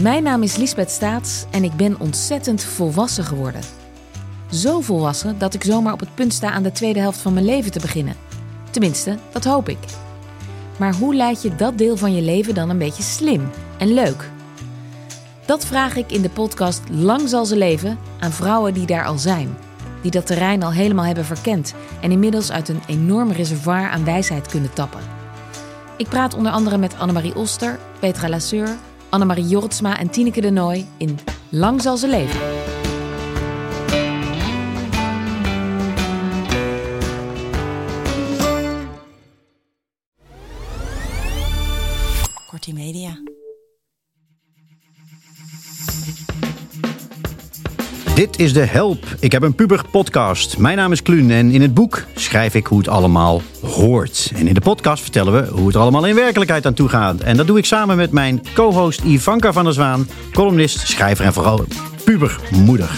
Mijn naam is Lisbeth Staats en ik ben ontzettend volwassen geworden. Zo volwassen dat ik zomaar op het punt sta aan de tweede helft van mijn leven te beginnen. Tenminste, dat hoop ik. Maar hoe leid je dat deel van je leven dan een beetje slim en leuk? Dat vraag ik in de podcast Lang zal ze leven aan vrouwen die daar al zijn. Die dat terrein al helemaal hebben verkend en inmiddels uit een enorm reservoir aan wijsheid kunnen tappen. Ik praat onder andere met Annemarie Oster, Petra Lasseur, Annemarie Jortsma en Tineke de Nooi in Lang zal ze leven. Dit is de Help. Ik heb een puber podcast. Mijn naam is Kluun en in het boek schrijf ik hoe het allemaal hoort. En in de podcast vertellen we hoe het allemaal in werkelijkheid aan toe gaat. En dat doe ik samen met mijn co-host Ivanka van der Zwaan, columnist, schrijver en vooral pubermoeder.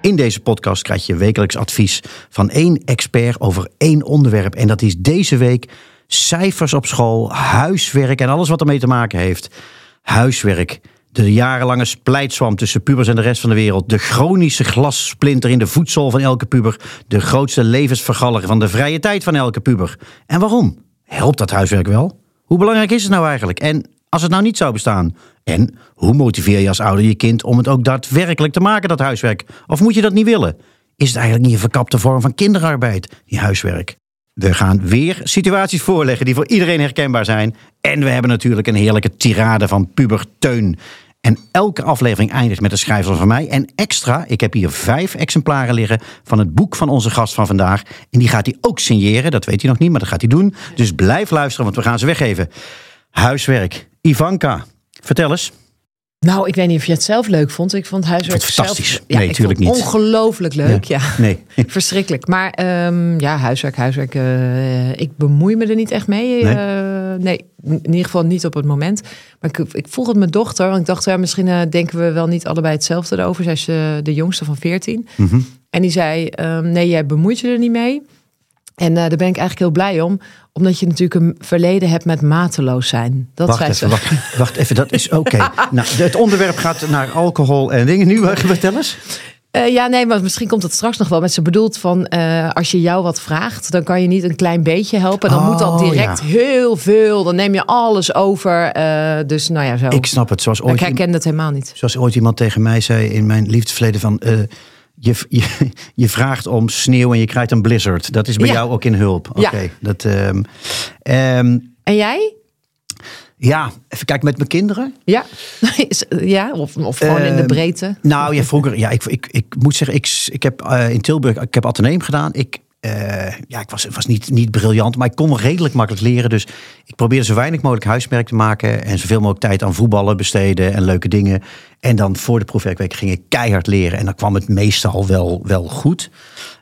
In deze podcast krijg je wekelijks advies van één expert over één onderwerp. En dat is deze week cijfers op school, huiswerk en alles wat ermee te maken heeft. Huiswerk. De jarenlange splijtswam tussen pubers en de rest van de wereld. De chronische glassplinter in de voedsel van elke puber. De grootste levensvergaller van de vrije tijd van elke puber. En waarom? Helpt dat huiswerk wel? Hoe belangrijk is het nou eigenlijk? En als het nou niet zou bestaan? En hoe motiveer je als ouder je kind om het ook daadwerkelijk te maken, dat huiswerk? Of moet je dat niet willen? Is het eigenlijk niet een verkapte vorm van kinderarbeid, die huiswerk? We gaan weer situaties voorleggen die voor iedereen herkenbaar zijn. En we hebben natuurlijk een heerlijke tirade van puber Teun. En elke aflevering eindigt met een schrijver van mij. En extra, ik heb hier vijf exemplaren liggen van het boek van onze gast van vandaag. En die gaat hij ook signeren. Dat weet hij nog niet, maar dat gaat hij doen. Dus blijf luisteren, want we gaan ze weggeven. Huiswerk. Ivanka, vertel eens. Nou, ik weet niet of je het zelf leuk vond. Ik vond huiswerk Ik fantastisch. zelf- Ja, Nee, ik tuurlijk vond niet. Ongelooflijk leuk, ja. Nee. Verschrikkelijk. Maar ehm, ja, huiswerk, huiswerk. eh, ik bemoei me er niet echt mee. Nee? Eh, nee, in ieder geval niet op het moment. Maar ik, ik vroeg het mijn dochter. Want ik dacht, ja, misschien eh, denken we wel niet allebei hetzelfde erover. Zij is de jongste van 14. Mhm. En die zei, ehm, nee, jij bemoeit je er niet mee. En daar ben ik eigenlijk heel blij om. Omdat je natuurlijk een verleden hebt met mateloos zijn. Dat Wacht even, wacht, wacht even, dat is oké. nou, het onderwerp gaat naar alcohol en dingen. Nu, vertel eens. Eh, ja, nee, maar misschien komt het straks nog wel. Met ze bedoelt van, eh, als je jou wat vraagt, dan kan je niet een klein beetje helpen. Dan moet dat Oh, direct ja. heel veel. Dan neem je alles over. Eh, dus nou ja, zo. Ik snap het, zoals ik ooit, herken dat helemaal niet. zoals ooit iemand tegen mij zei in mijn liefdesverleden van... je, je, je vraagt om sneeuw en je krijgt een blizzard. Dat is bij Ja. jou ook in hulp. Oké, Ja. dat... ehm, ehm, En jij? ja, even kijken met mijn kinderen. Ja, ja? of, of gewoon in de Ehm, breedte. Nou ja, vroeger, ja, ik, ik, ik moet zeggen, ik, ik heb eh, in Tilburg, ik heb ateneum gedaan. Ik, eh, ja, ik was, was niet, niet briljant, maar ik kon redelijk makkelijk leren. Dus ik probeerde zo weinig mogelijk huiswerk te maken en zoveel mogelijk tijd aan voetballen besteden en leuke dingen. En dan voor de proefwerkweek ging ik keihard leren en dan kwam het meestal wel, wel goed.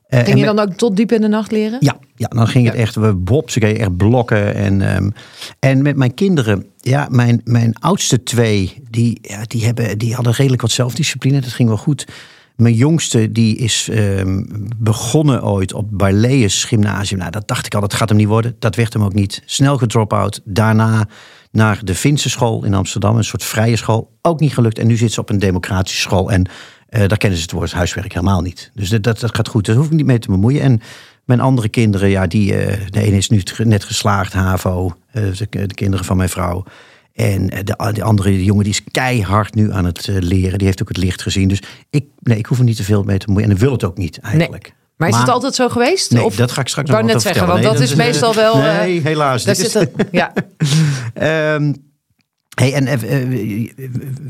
En Ging je dan ook tot diep in de nacht leren? ja, ja, dan ging het echt, we bob, ze gingen echt blokken. En, ehm, en met mijn kinderen, ja, mijn, mijn oudste twee, die, ja, die, hebben, die hadden redelijk wat zelfdiscipline. Dat ging wel goed. Mijn jongste, die is ehm, begonnen ooit op Barlees Gymnasium. Nou, dat dacht ik al, dat gaat hem niet worden. Dat werd hem ook niet. Snel gedrop-out. Daarna naar de Finse school in Amsterdam, een soort vrije school. Ook niet gelukt. En nu zit ze op een democratische school. En eh, daar kennen ze het woord huiswerk helemaal niet. Dus dat, dat, gaat goed. Daar hoef ik niet mee te bemoeien. En mijn andere kinderen, ja, die, eh, de ene is nu net geslaagd, HAVO. eh, de, de kinderen van mijn vrouw. En eh, de, de andere jongen die is keihard nu aan het eh, leren. Die heeft ook het licht gezien. Dus ik, nee, ik hoef er niet te veel mee te bemoeien. En ik wil het ook niet eigenlijk. Maar is het altijd zo geweest? Nee, Of- dat ga ik straks nog net zeggen, want dat vertellen. is Nee, meestal wel... eh, Nee, helaas. daar Dit is- zit het- ja. Ehm, hey, en eh, eh,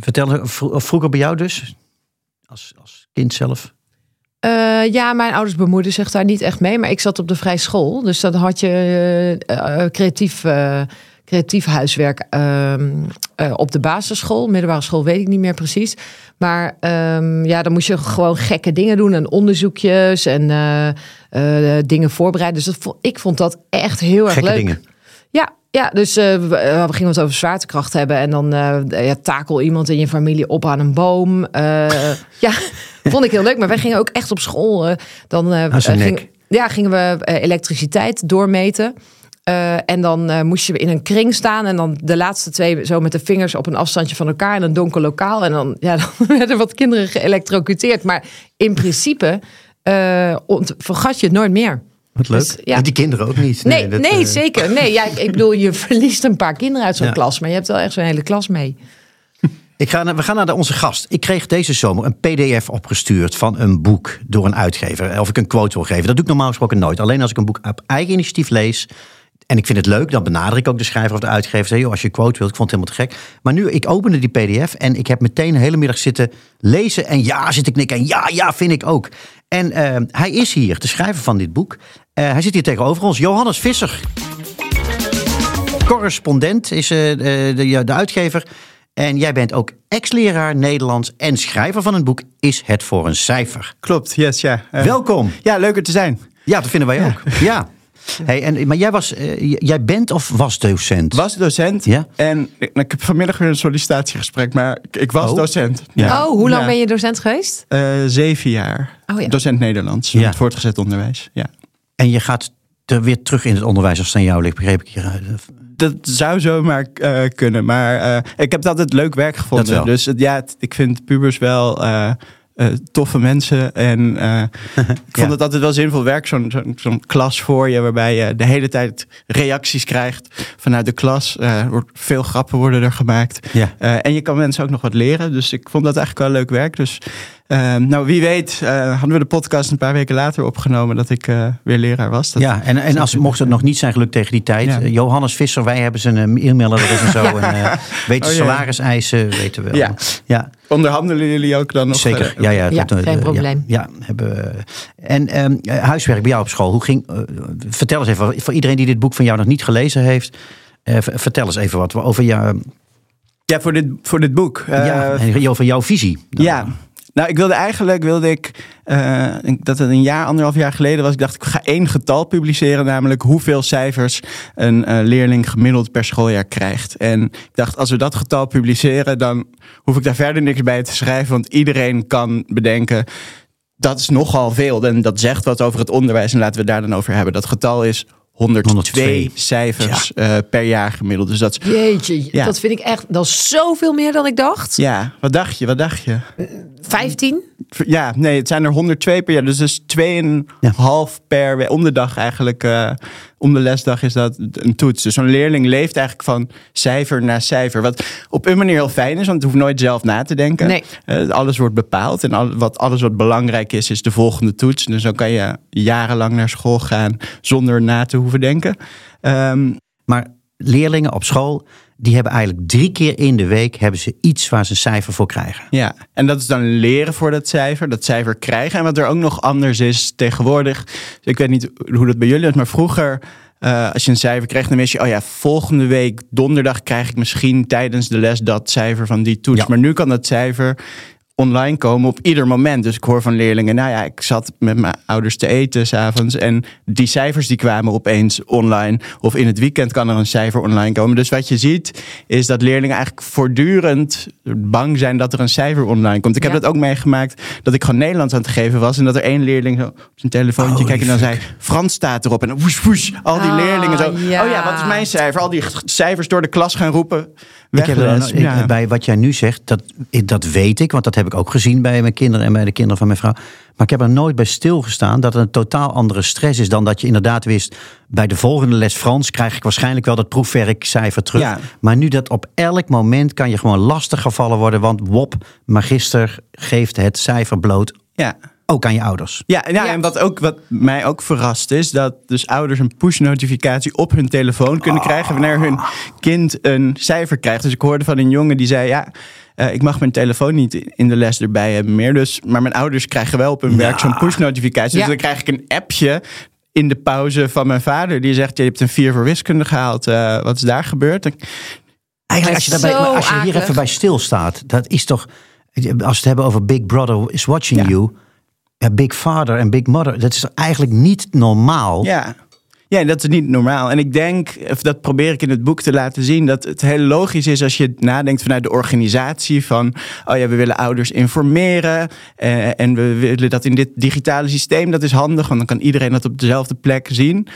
vertel, vro- vroeger bij jou dus? Als, als kind zelf? Eh, ja, mijn ouders bemoeiden zich daar niet echt mee. Maar ik zat op de vrij school. Dus dan had je eh, eh, creatief, eh, creatief huiswerk ehm, eh, op de basisschool. Middelbare school weet ik niet meer precies. Maar ehm, ja, dan moest je gewoon gekke dingen doen en onderzoekjes en eh, eh, dingen voorbereiden. Dus dat, ik vond dat echt heel erg Gekke leuk. dingen. Ja, ja dus we, gingen het over zwaartekracht hebben. En dan ja, takel iemand in je familie op aan een boom. Ja, vond ik heel leuk. Maar wij gingen ook echt op school. dan nek. ging- ja, gingen we elektriciteit doormeten. Eh, en dan eh, moest je in een kring staan. En dan de laatste twee zo met de vingers op een afstandje van elkaar. In een donker lokaal. En dan, ja, dan werden wat kinderen geëlektrocuteerd. Maar in principe eh, ont- vergat je het nooit meer. Wat leuk. Dus, ja. Die kinderen ook niet. Nee, nee, dat, zeker. Nee, ja, ik, ik bedoel, je verliest een paar kinderen uit zo'n Ja. klas, maar je hebt wel echt zo'n hele klas mee. Ik ga naar, we gaan naar de, onze gast. Ik kreeg deze zomer een pdf opgestuurd van een boek door een uitgever. Of ik een quote wil geven. Dat doe ik normaal gesproken nooit. Alleen als ik een boek op eigen initiatief lees... en ik vind het leuk, dan benader ik ook de schrijver of de uitgever. Zeg, joh, als je quote wilt, ik vond het helemaal te gek. Maar nu, ik opende die pdf en ik heb meteen een hele middag zitten lezen. En ja, zit ik knikken. En ja, ja, vind ik ook. En eh, hij is hier, de schrijver van dit boek. Eh, hij zit hier tegenover ons, Johannes Visser. Correspondent is eh, de, de, de uitgever. En jij bent ook ex-leraar Nederlands en schrijver van een boek Is het voor een cijfer? Klopt, yes, ja. Welkom. Ja, leuker te zijn. Ja, dat vinden wij ook. Ja. Hey, en, maar jij, was, eh, jij bent of was docent? Was docent. Ja? En ik, ik heb vanmiddag weer een sollicitatiegesprek, maar ik, ik was Oh. docent. Ja. Oh, hoe lang Ja. ben je docent geweest? Eh, zeven jaar. Oh ja. Docent Nederlands. Ja. Het voortgezet onderwijs. Ja. En je gaat er weer terug in het onderwijs als het aan jou ligt, begreep ik hieruit. Dat zou zomaar eh, kunnen. Maar eh, ik heb altijd leuk werk gevonden. Dat wel. Dus ja, ik vind pubers wel eh, toffe mensen. En eh, ik vond het altijd wel zinvol werk. Zo'n zo'n klas voor je, waarbij je de hele tijd reacties krijgt vanuit de klas. Wordt veel grappen worden er gemaakt. Ja. En je kan mensen ook nog wat leren. Dus ik vond dat eigenlijk wel leuk werk. Dus eh, nou, wie weet eh, hadden we de podcast een paar weken later opgenomen dat ik eh, weer leraar was. Dat, Ja, en, en als, mocht het nog niet zijn gelukt tegen die tijd. Ja. Johannes Visser, wij hebben zijn eh, e-mailadres en zo. En, eh, weten Oh, salariseisen, weten we wel. Ja. ja. Onderhandelen jullie ook dan nog? Zeker, ja, ja, dat, geen probleem. Ja, hebben we. En ehm, eh, huiswerk bij jou op school. Hoe ging? vertel eens even voor iedereen die dit boek van jou nog niet gelezen heeft. eh, vertel eens even wat over jou, Ja, voor dit, voor dit boek. Ja, en over jouw visie. Ja. Nou, ik wilde eigenlijk, wilde ik, eh, ik dat het een jaar, anderhalf jaar geleden was. Ik dacht, ik ga één getal publiceren, namelijk hoeveel cijfers een eh, leerling gemiddeld per schooljaar krijgt. En ik dacht, als we dat getal publiceren, dan hoef ik daar verder niks bij te schrijven. Want iedereen kan bedenken, dat is nogal veel. En dat zegt wat over het onderwijs. En laten we het daar dan over hebben. Dat getal is 102, 102. cijfers eh, per jaar gemiddeld. Dus dat is, Jeetje, Ja. dat vind ik echt, dat is zoveel meer dan ik dacht. ja, wat dacht je? Wat dacht je? 15? Ja, nee, het zijn er 102 per jaar. Dus dat is 2,5 per we- om de dag eigenlijk. eh, om de lesdag is dat een toets. Dus zo'n leerling leeft eigenlijk van cijfer naar cijfer. Wat op een manier heel fijn is, want het hoeft nooit zelf na te denken. Nee. Eh, alles wordt bepaald. En al, wat, alles wat belangrijk is, is de volgende toets. Dus dan kan je jarenlang naar school gaan zonder na te hoeven denken. Ehm, Maar leerlingen op school, die hebben eigenlijk drie keer in de week hebben ze iets waar ze een cijfer voor krijgen. Ja, en dat is dan leren voor dat cijfer, dat cijfer krijgen. En wat er ook nog anders is tegenwoordig, ik weet niet hoe dat bij jullie is, maar vroeger, eh, als je een cijfer kreeg, dan wist je, oh ja, volgende week donderdag krijg ik misschien tijdens de les dat cijfer van die toets. Ja. Maar nu kan dat cijfer online komen op ieder moment. Dus ik hoor van leerlingen, nou ja, ik zat met mijn ouders te eten s'avonds en die cijfers die kwamen opeens online. Of in het weekend kan er een cijfer online komen. Dus wat je ziet is dat leerlingen eigenlijk voortdurend bang zijn dat er een cijfer online komt. Ik heb Ja. dat ook meegemaakt dat ik gewoon Nederlands aan het geven was en dat er één leerling zo op zijn telefoontje Oh, kijkt en dan zei Frans staat erop en woes woes al die Ah, leerlingen zo. ja. Oh ja, wat is mijn cijfer? Al die cijfers door de klas gaan roepen. Ik heb Ja. Bij wat jij nu zegt, dat, dat weet ik, want dat heb ik ook gezien bij mijn kinderen en bij de kinderen van mijn vrouw. Maar ik heb er nooit bij stilgestaan dat het een totaal andere stress is dan dat je inderdaad wist. Bij de volgende les Frans krijg ik waarschijnlijk wel dat proefwerkcijfer terug. Ja. Maar nu dat op elk moment kan je gewoon lastig gevallen worden, want WOP, magister, geeft het cijfer bloot ja. Ook aan je ouders. Ja, ja, Ja. en wat, ook, wat mij ook verrast is, dat dus ouders een push-notificatie op hun telefoon kunnen krijgen wanneer hun kind een cijfer krijgt. Dus ik hoorde van een jongen die zei, ja, eh, ik mag mijn telefoon niet in de les erbij hebben meer. Dus, maar mijn ouders krijgen wel op hun werk zo'n push-notificatie. Dus Ja. dan krijg ik een appje in de pauze van mijn vader. Die zegt, je hebt een vier voor wiskunde gehaald. Uh, wat is daar gebeurd? Eigenlijk, als je, daarbij, als je hier even bij stilstaat, dat is toch... Als we het hebben over Big Brother is watching you... Ja, Big Father en Big Mother, dat is eigenlijk niet normaal. Ja. Ja, dat is niet normaal. En ik denk, of dat probeer ik in het boek te laten zien, dat het heel logisch is als je nadenkt vanuit de organisatie van, oh ja, we willen ouders informeren eh, en we willen dat in dit digitale systeem, dat is handig, want dan kan iedereen dat op dezelfde plek zien.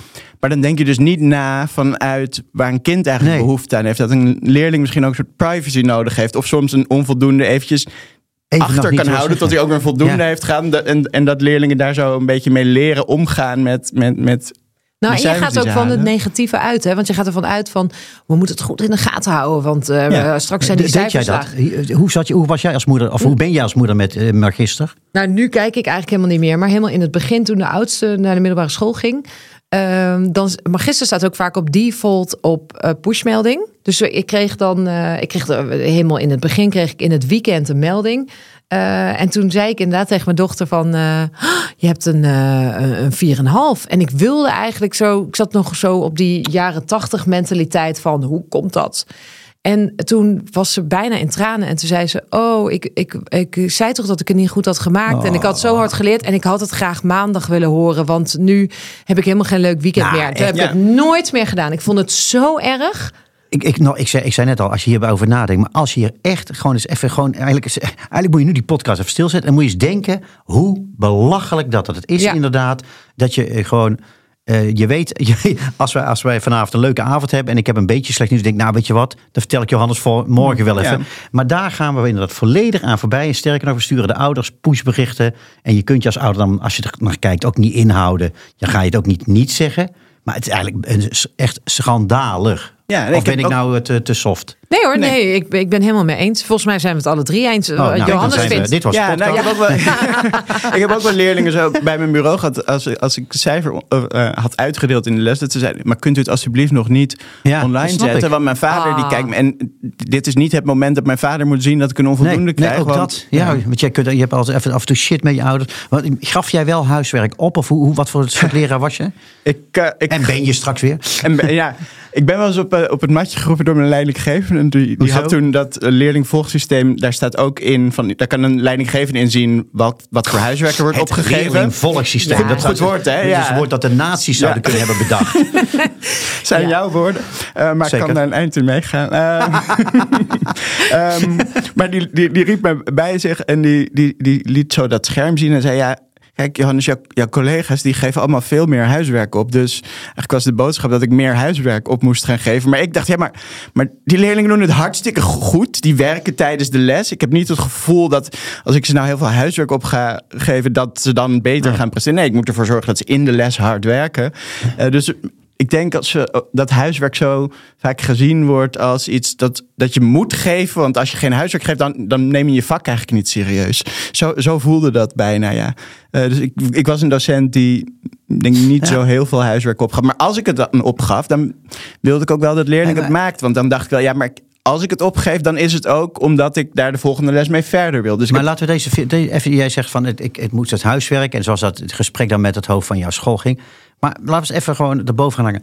Maar dan denk je dus niet na vanuit waar een kind eigenlijk behoefte aan heeft. Dat een leerling misschien ook een soort privacy nodig heeft. Of soms een onvoldoende eventjes Even achter kan houden tot hij ook weer voldoende heeft gaan. En, en dat leerlingen daar zo een beetje mee leren omgaan met, met, met nou, en je gaat ook van het negatieve uit, hè? Want je gaat ervan uit van we moeten het goed in de gaten houden, want uh, straks zijn die cijfers jij dat? Hoe, zat je, hoe was jij als moeder, of hoe ben jij als moeder met uh, magister? Nou, nu kijk ik eigenlijk helemaal niet meer, maar helemaal in het begin toen de oudste naar de middelbare school ging, Um, dan, magister staat ook vaak op default op uh, pushmelding. Dus ik kreeg dan, uh, ik kreeg helemaal in het begin kreeg ik in het weekend een melding. En toen zei ik inderdaad tegen mijn dochter van, je hebt een, een 4,5. En ik wilde eigenlijk zo, ik zat nog zo op die jaren tachtig mentaliteit van, hoe komt dat? En toen was ze bijna in tranen. En toen zei ze: Oh, ik, ik, ik zei toch dat ik het niet goed had gemaakt. En ik had zo hard geleerd. En ik had het graag maandag willen horen. Want nu heb ik helemaal geen leuk weekend nou, meer. Toen heb ik het nooit meer gedaan. Ik vond het zo erg. Ik, ik, nou, ik, zei, ik zei net al, als je hierover nadenkt, maar als je hier echt gewoon eens even gewoon, eigenlijk, eigenlijk moet je nu die podcast even stilzetten en moet je eens denken hoe belachelijk dat het is inderdaad, dat je eh, gewoon uh, je weet, als wij, als wij vanavond een leuke avond hebben en ik heb een beetje slecht nieuws, denk ik, nou weet je wat, dan vertel ik Johannes voor morgen wel even. Maar daar gaan we inderdaad volledig aan voorbij. En sterker nog, we sturen de ouders pushberichten. En je kunt je als ouder dan, als je er naar kijkt, ook niet inhouden. Dan ga je het ook niet niet zeggen. Maar het is eigenlijk echt schandalig. Ja, of ben ik nou te, te soft? Nee hoor, nee, ik, ik ben helemaal mee eens. Volgens mij zijn we het alle drie eens. Oh, nou, Johannes vindt... dit was ja, nou, ik, heb ook wel, ik heb ook wel leerlingen zo bij mijn bureau gehad. Als, als ik cijfer uh, had uitgedeeld in de les, dat ze zeiden... maar kunt u het alsjeblieft nog niet online zetten? Ik. Want mijn vader die ah. kijkt... en dit is niet het moment dat mijn vader moet zien... dat ik een onvoldoende nee, krijg. Nee, ook want, dat. Ja, want jij kunt, je hebt altijd even af en toe shit met je ouders. Want, gaf jij wel huiswerk op? Of hoe, wat voor soort leraar was je? Ik, uh, ik, en ben je straks weer? En, ja, ik ben wel eens op, uh, op het matje geroepen door mijn leidinggevende. Die, die had toen dat leerlingvolgsysteem. Daar staat ook in, van, daar kan een leidinggevende in zien wat, wat voor huiswerk er wordt het opgegeven. Leerlingvolgsysteem. Ja, dat goed woord, hè? Ja. is een woord dat de nazi's zouden kunnen hebben bedacht. Zijn jouw woorden. Uh, maar ik kan daar een eind in meegaan. Uh, um, maar die, die, die riep me bij zich en die, die, die liet zo dat scherm zien en zei... ja Kijk, Johannes, jouw, collega's die geven allemaal veel meer huiswerk op. Dus eigenlijk was de boodschap dat ik meer huiswerk op moest gaan geven. Maar ik dacht, ja, maar, maar die leerlingen doen het hartstikke goed. Die werken tijdens de les. Ik heb niet het gevoel dat als ik ze nou heel veel huiswerk op ga geven, dat ze dan beter gaan presteren. Nee, ik moet ervoor zorgen dat ze in de les hard werken. Uh, dus ik denk dat, ze, dat huiswerk zo vaak gezien wordt als iets dat, dat je moet geven. Want als je geen huiswerk geeft, dan, dan neem je je vak eigenlijk niet serieus. Zo, zo voelde dat bijna, ja. Uh, dus ik, ik was een docent die denk niet zo heel veel huiswerk opgaf. Maar als ik het dan opgaf, dan wilde ik ook wel dat leerling het maakt. Want dan dacht ik wel, ja, maar als ik het opgeef, dan is het ook omdat ik daar de volgende les mee verder wil. Dus maar laten we deze, even, jij zegt van het, ik, het moet het huiswerk en zoals dat het gesprek dan met het hoofd van jouw school ging. Maar laten we eens even gewoon erboven gaan hangen.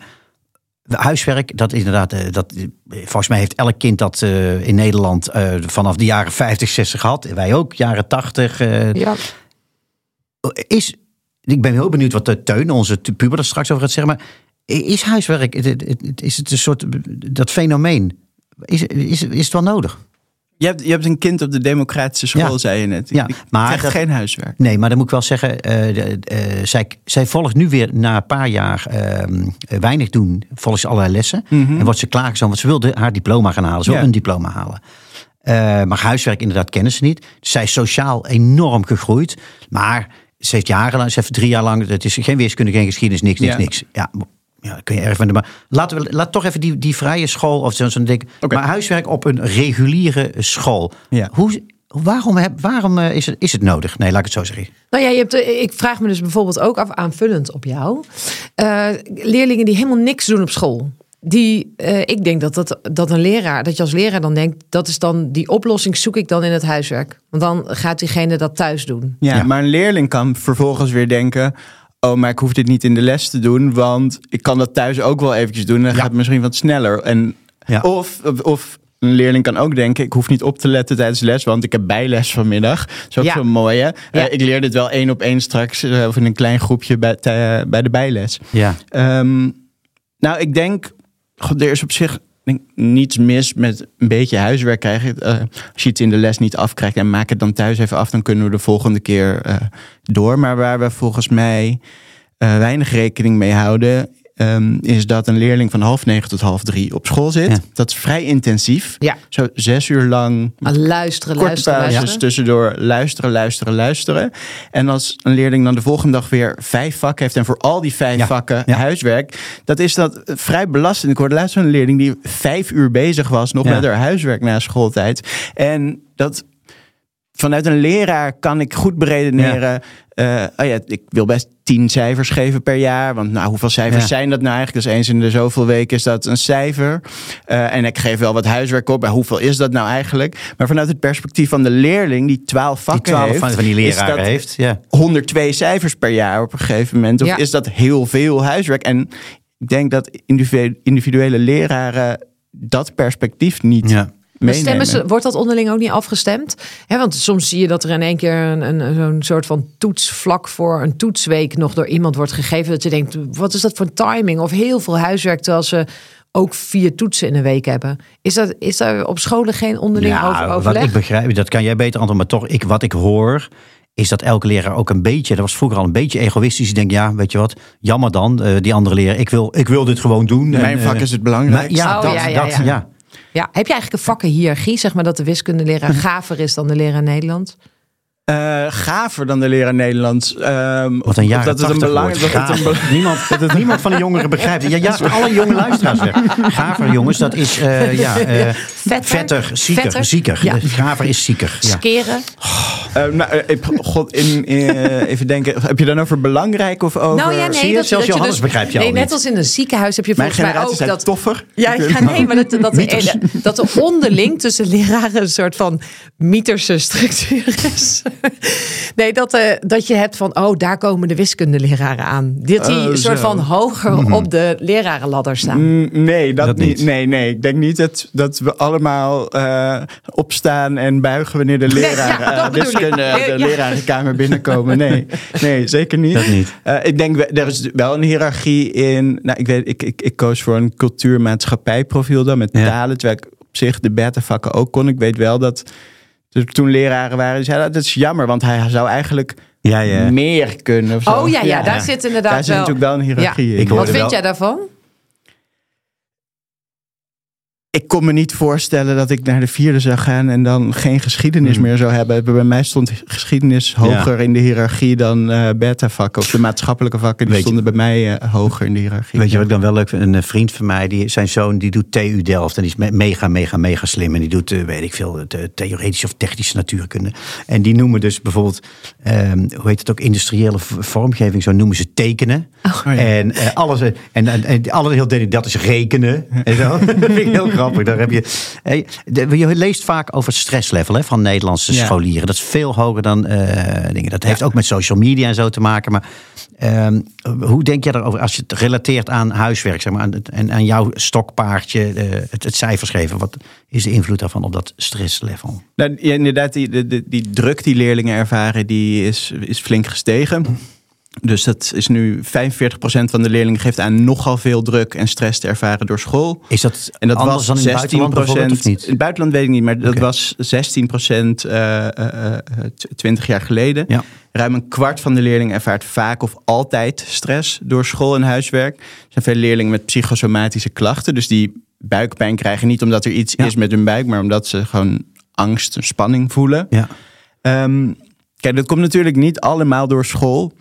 Huiswerk, dat is inderdaad, eh, dat, volgens mij heeft elk kind dat uh, in Nederland uh, vanaf de jaren 50, 60 gehad. Wij ook, jaren 80. Uh, ja. Is, ik ben heel benieuwd wat de Teun, onze puber, er straks over gaat zeggen. Maar is huiswerk, is het een soort, dat fenomeen, is, is, is het wel nodig? Je hebt, je hebt een kind op de democratische school, zei je net. Ja, maar dat, geen huiswerk. Nee, maar dan moet ik wel zeggen, uh, uh, zij, zij volgt nu weer na een paar jaar uh, weinig doen, volgens ze allerlei lessen. Mm En wordt ze klaargestoomd, want ze wilde haar diploma gaan halen. Ze wil een diploma halen. maar huiswerk inderdaad kennen ze niet. Zij is sociaal enorm gegroeid. Maar ze heeft jarenlang, ze heeft drie jaar lang, het is geen wiskunde, geen geschiedenis, niks, niks, niks. Ja, ja, kun je erg vinden. Maar laten we laat toch even die, die vrije school of zo'n ding. Okay. Maar huiswerk op een reguliere school. Ja. Hoe, waarom, heb, waarom eh, is, het, is het nodig? Nee, laat ik het zo zeggen. Nou ja, je hebt, eh, ik vraag me dus bijvoorbeeld ook af aanvullend op jou. Uh, leerlingen die helemaal niks doen op school. Die, uh, ik denk dat, dat, dat een leraar, dat je als leraar dan denkt, dat is dan die oplossing zoek ik dan in het huiswerk. Want dan gaat diegene dat thuis doen. Ja, ja. maar een leerling kan vervolgens weer denken, oh, maar ik hoef dit niet in de les te doen, want ik kan dat thuis ook wel eventjes doen. En dan Ja. gaat het misschien wat sneller. En, Ja. of, of, een leerling kan ook denken, ik hoef niet op te letten tijdens les, want ik heb bijles vanmiddag. Dat is ook Ja. zo mooi, hè? Ja. Eh, ik leer dit wel één op één straks, eh, of in een klein groepje bij, tij- bij de bijles. Ja. Ehm, nou, ik denk, god, er is op zich denk, niets mis met een beetje huiswerk krijgen. Eh, als je het in de les niet afkrijgt en maak het dan thuis even af, dan kunnen we de volgende keer eh, door. Maar waar we volgens mij eh, weinig rekening mee houden, ehm, is dat een leerling van half negen tot half drie op school zit. Ja. Dat is vrij intensief. Ja. Zo zes uur lang Ah, luisteren, korte luisteren, pauzes luisteren. tussendoor luisteren, luisteren, luisteren. En als een leerling dan de volgende dag weer vijf vakken heeft en voor al die vijf Ja, vakken huiswerk, dat is dat vrij belastend. Ik hoorde laatst van een leerling die vijf uur bezig was nog met haar huiswerk na schooltijd. En dat vanuit een leraar kan ik goed beredeneren. eh, oh ja, ik wil best tien cijfers geven per jaar. Want nou, hoeveel cijfers Ja. zijn dat nou eigenlijk? Dus eens in de zoveel weken is dat een cijfer. Eh, en ik geef wel wat huiswerk op. Maar hoeveel is dat nou eigenlijk? Maar vanuit het perspectief van de leerling die twaalf Die vakken twaalf heeft, van, van die is leraren dat heeft. Ja. 102 cijfers per jaar op een gegeven moment? Of Ja. is dat heel veel huiswerk? En ik denk dat individu- individuele leraren dat perspectief niet meenemen. stemmen ze, wordt dat onderling ook niet afgestemd? Hè, want soms zie je dat er in één keer een, een, zo'n soort van toets vlak voor een toetsweek nog door iemand wordt gegeven. Dat je denkt, wat is dat voor timing? Of heel veel huiswerk terwijl ze ook vier toetsen in een week hebben. Is, dat, is daar op scholen geen onderling over wat overleg? ik begrijp, dat kan jij beter antwoorden, maar toch, ik, wat ik hoor, is dat elke leraar ook een beetje, dat was vroeger al een beetje egoïstisch. Die denkt, ja, weet je wat, jammer dan, eh, die andere leraar, ik wil, ik wil dit gewoon doen. Mijn En, vak eh, is het belangrijkste. maar ja, Oh, dat, ja, ja, dat, ja. ja. Ja, heb je eigenlijk een vakkenhiërarchie? Zeg maar dat de wiskundeleraar gaver is dan de leraar Nederlands? Eh, gaver dan de leraar Nederlands. Ehm, Wat een jaren dat het een 80 belang woord. dat het een Gaver. belang- niemand, dat het niemand van de jongeren begrijpt. Ja, ja, alle jonge luisteraars zeggen. Gaver, jongens, dat is ja, eh, Vetter? vetter, zieker. Vetter? zieker. Ja. Gaver is zieker. Ja. Skeren? Eh, nou, eh, ik- God, in, eh, even denken. Heb je dan over belangrijk of over... Nou ja, nee, Zie je? dat, Zelfs dat je Johannes dus, begrijpt je nee, al net niet. als in een ziekenhuis heb je Mijn volgens mij ook zijn dat toffer. Ja, ja nee, maar dat, dat, dat er onderling tussen leraren een soort van mythische structuur is. Nee, dat, eh, dat je hebt van, oh, daar komen de wiskundeleraren aan. Dat die Oh, een soort zo. van hoger op de lerarenladder staan. Mm, Nee, dat, Dat niet. niet. Nee, nee. Ik denk niet dat, dat we allemaal eh, opstaan en buigen wanneer de ja, dat eh, wiskunde Ja. de lerarenkamer binnenkomen. Nee, nee zeker niet. Dat niet. Eh, ik denk, er is wel een hiërarchie in. Nou, ik weet, ik, ik, ik koos voor een cultuurmaatschappijprofiel dan met Ja. talen, terwijl ik op zich de beta-vakken ook kon. Ik weet wel dat er toen leraren waren die zeiden, dat is jammer, want hij zou eigenlijk Ja, ja. meer kunnen. Of zo. Oh ja, ja, daar zit inderdaad Daar zit wel... natuurlijk wel een hiërarchie in. Ik Wat vind wel- jij daarvan? Ik kon me niet voorstellen dat ik naar de vierde zou gaan en dan geen geschiedenis Hmm. meer zou hebben. Bij mij stond geschiedenis hoger in de hiërarchie dan eh beta-vakken. Of de maatschappelijke vakken, die Weet je- stonden bij mij eh, hoger in de hiërarchie. Weet je wat ik dan wel leuk vind? Een eh, vriend van mij, die, zijn zoon, die doet TU Delft. En die is me- mega, mega, mega slim. En die doet, eh, weet ik veel, de theoretische of technische natuurkunde. En die noemen dus bijvoorbeeld, ehm, hoe heet het ook, industriële vormgeving. Zo noemen ze tekenen. Oh, ja. En eh, alles, eh, en, en, en alles heel dat is rekenen. En zo. dat vind ik heel grappig. Daar heb je, de- je leest vaak over het stresslevel hè, van Nederlandse Ja. scholieren. Dat is veel hoger dan eh, dingen. Dat heeft ook met social media en zo te maken. Maar Ehm, hoe denk jij daarover als je het relateert aan huiswerk zeg maar, aan en aan jouw stokpaardje, eh, het, het cijfers geven? Wat is de invloed daarvan op dat stresslevel? Nou, ja, inderdaad, die, die, die, die druk die leerlingen ervaren, die is, is flink gestegen. Dus dat is nu 45% van de leerlingen geeft aan nogal veel druk en stress te ervaren door school. Is dat En dat was dan in het 16 buitenland of niet? In het buitenland weet ik niet, maar dat was 16 procent eh, 20 jaar geleden. Ja. Ruim een kwart van de leerlingen ervaart vaak of altijd stress door school en huiswerk. Er zijn veel leerlingen met psychosomatische klachten, dus die buikpijn krijgen niet omdat er iets Ja. is met hun buik, maar omdat ze gewoon angst en spanning voelen. Ja. Ehm, kijk, dat komt natuurlijk niet allemaal door school.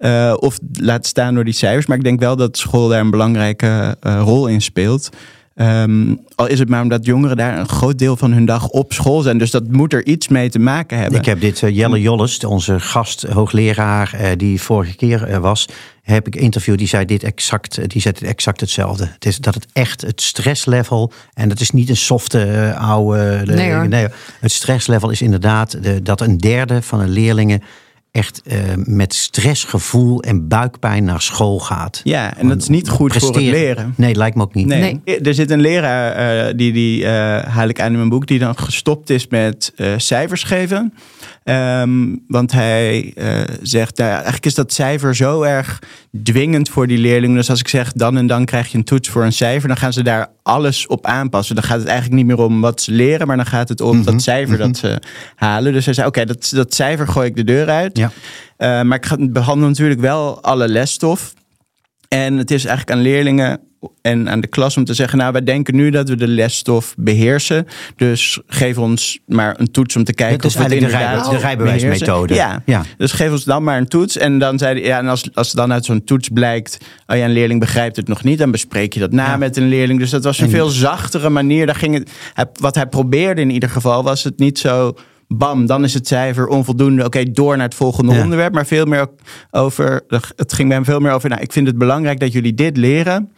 Eh, of laat staan door die cijfers. Maar ik denk wel dat school daar een belangrijke eh, rol in speelt. Ehm, al is het maar omdat jongeren daar een groot deel van hun dag op school zijn. Dus dat moet er iets mee te maken hebben. Ik heb dit eh, Jelle Jolles, onze gast, hoogleraar, eh, die vorige keer eh, was, heb ik interviewd. Die zei dit exact, die zei dit exact hetzelfde. Het is dat het echt het stresslevel, en dat is niet een softe oude. de- Nee, hoor. het stresslevel is inderdaad de, dat een derde van de leerlingen echt eh, met stressgevoel en buikpijn naar school gaat. Ja, en dat is niet goed voor het leren. Nee, lijkt me ook niet. Nee. Er zit een leraar, eh, die, die eh, haal ik aan in mijn boek, die dan gestopt is met eh, cijfers geven. Ehm, want hij eh, zegt, nou ja, eigenlijk is dat cijfer zo erg dwingend voor die leerlingen. Dus als ik zeg, dan en dan krijg je een toets voor een cijfer, dan gaan ze daar alles op aanpassen. Dan gaat het eigenlijk niet meer om wat ze leren, maar dan gaat het om dat cijfer dat ze halen. Dus hij zei, oké, dat, dat cijfer gooi ik de deur uit. Ja. Eh, maar ik behandel natuurlijk wel alle lesstof. En het is eigenlijk aan leerlingen en aan de klas om te zeggen: Nou, wij denken nu dat we de lesstof beheersen. Dus geef ons maar een toets om te kijken of we het de, rij- de rijbewijsmethode. Ja. Ja. dus geef ons dan maar een toets. En dan zei ja, en als, als dan uit zo'n toets blijkt: Oh ja, een leerling begrijpt het nog niet, dan bespreek je dat na Ja. met een leerling. Dus dat was een En- veel zachtere manier. Daar ging het, wat hij probeerde in ieder geval, was het niet zo. Bam, dan is het cijfer onvoldoende. Oké, door naar het volgende Ja. onderwerp. Maar veel meer over. Het ging bij hem veel meer over. Nou, ik vind het belangrijk dat jullie dit leren.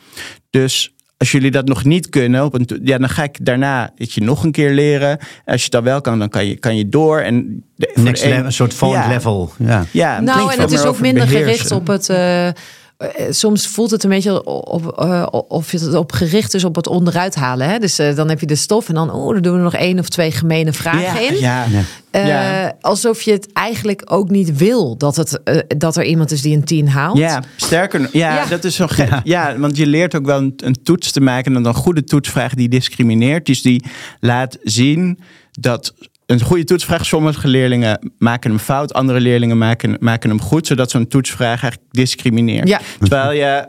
Dus als jullie dat nog niet kunnen, op een, ja, dan ga ik daarna het je nog een keer leren. Als je dat wel kan, dan kan je, kan je door. En de, Next de level, een soort volgend Ja. level. Ja. Ja, Nou, en het is ook minder beheersen. gericht op het. eh, soms voelt het een beetje op, eh, of je het op gericht is op het onderuit halen. Hè? Dus eh, dan heb je de stof en dan, oh, dan doen we nog één of twee gemene vragen ja, in. Ja, Ja. Eh, Ja. Alsof je het eigenlijk ook niet wil dat, het, eh, dat er iemand is die een tien haalt. Ja, sterker nog. Ja, Ja. dat is zo gek. Ja. want je leert ook wel een, een toets te maken. En dan een goede toetsvraag die discrimineert. Dus die laat zien dat een goede toetsvraag, sommige leerlingen maken hem fout, andere leerlingen maken, maken hem goed, zodat zo'n toetsvraag eigenlijk discrimineert. Ja. Terwijl je.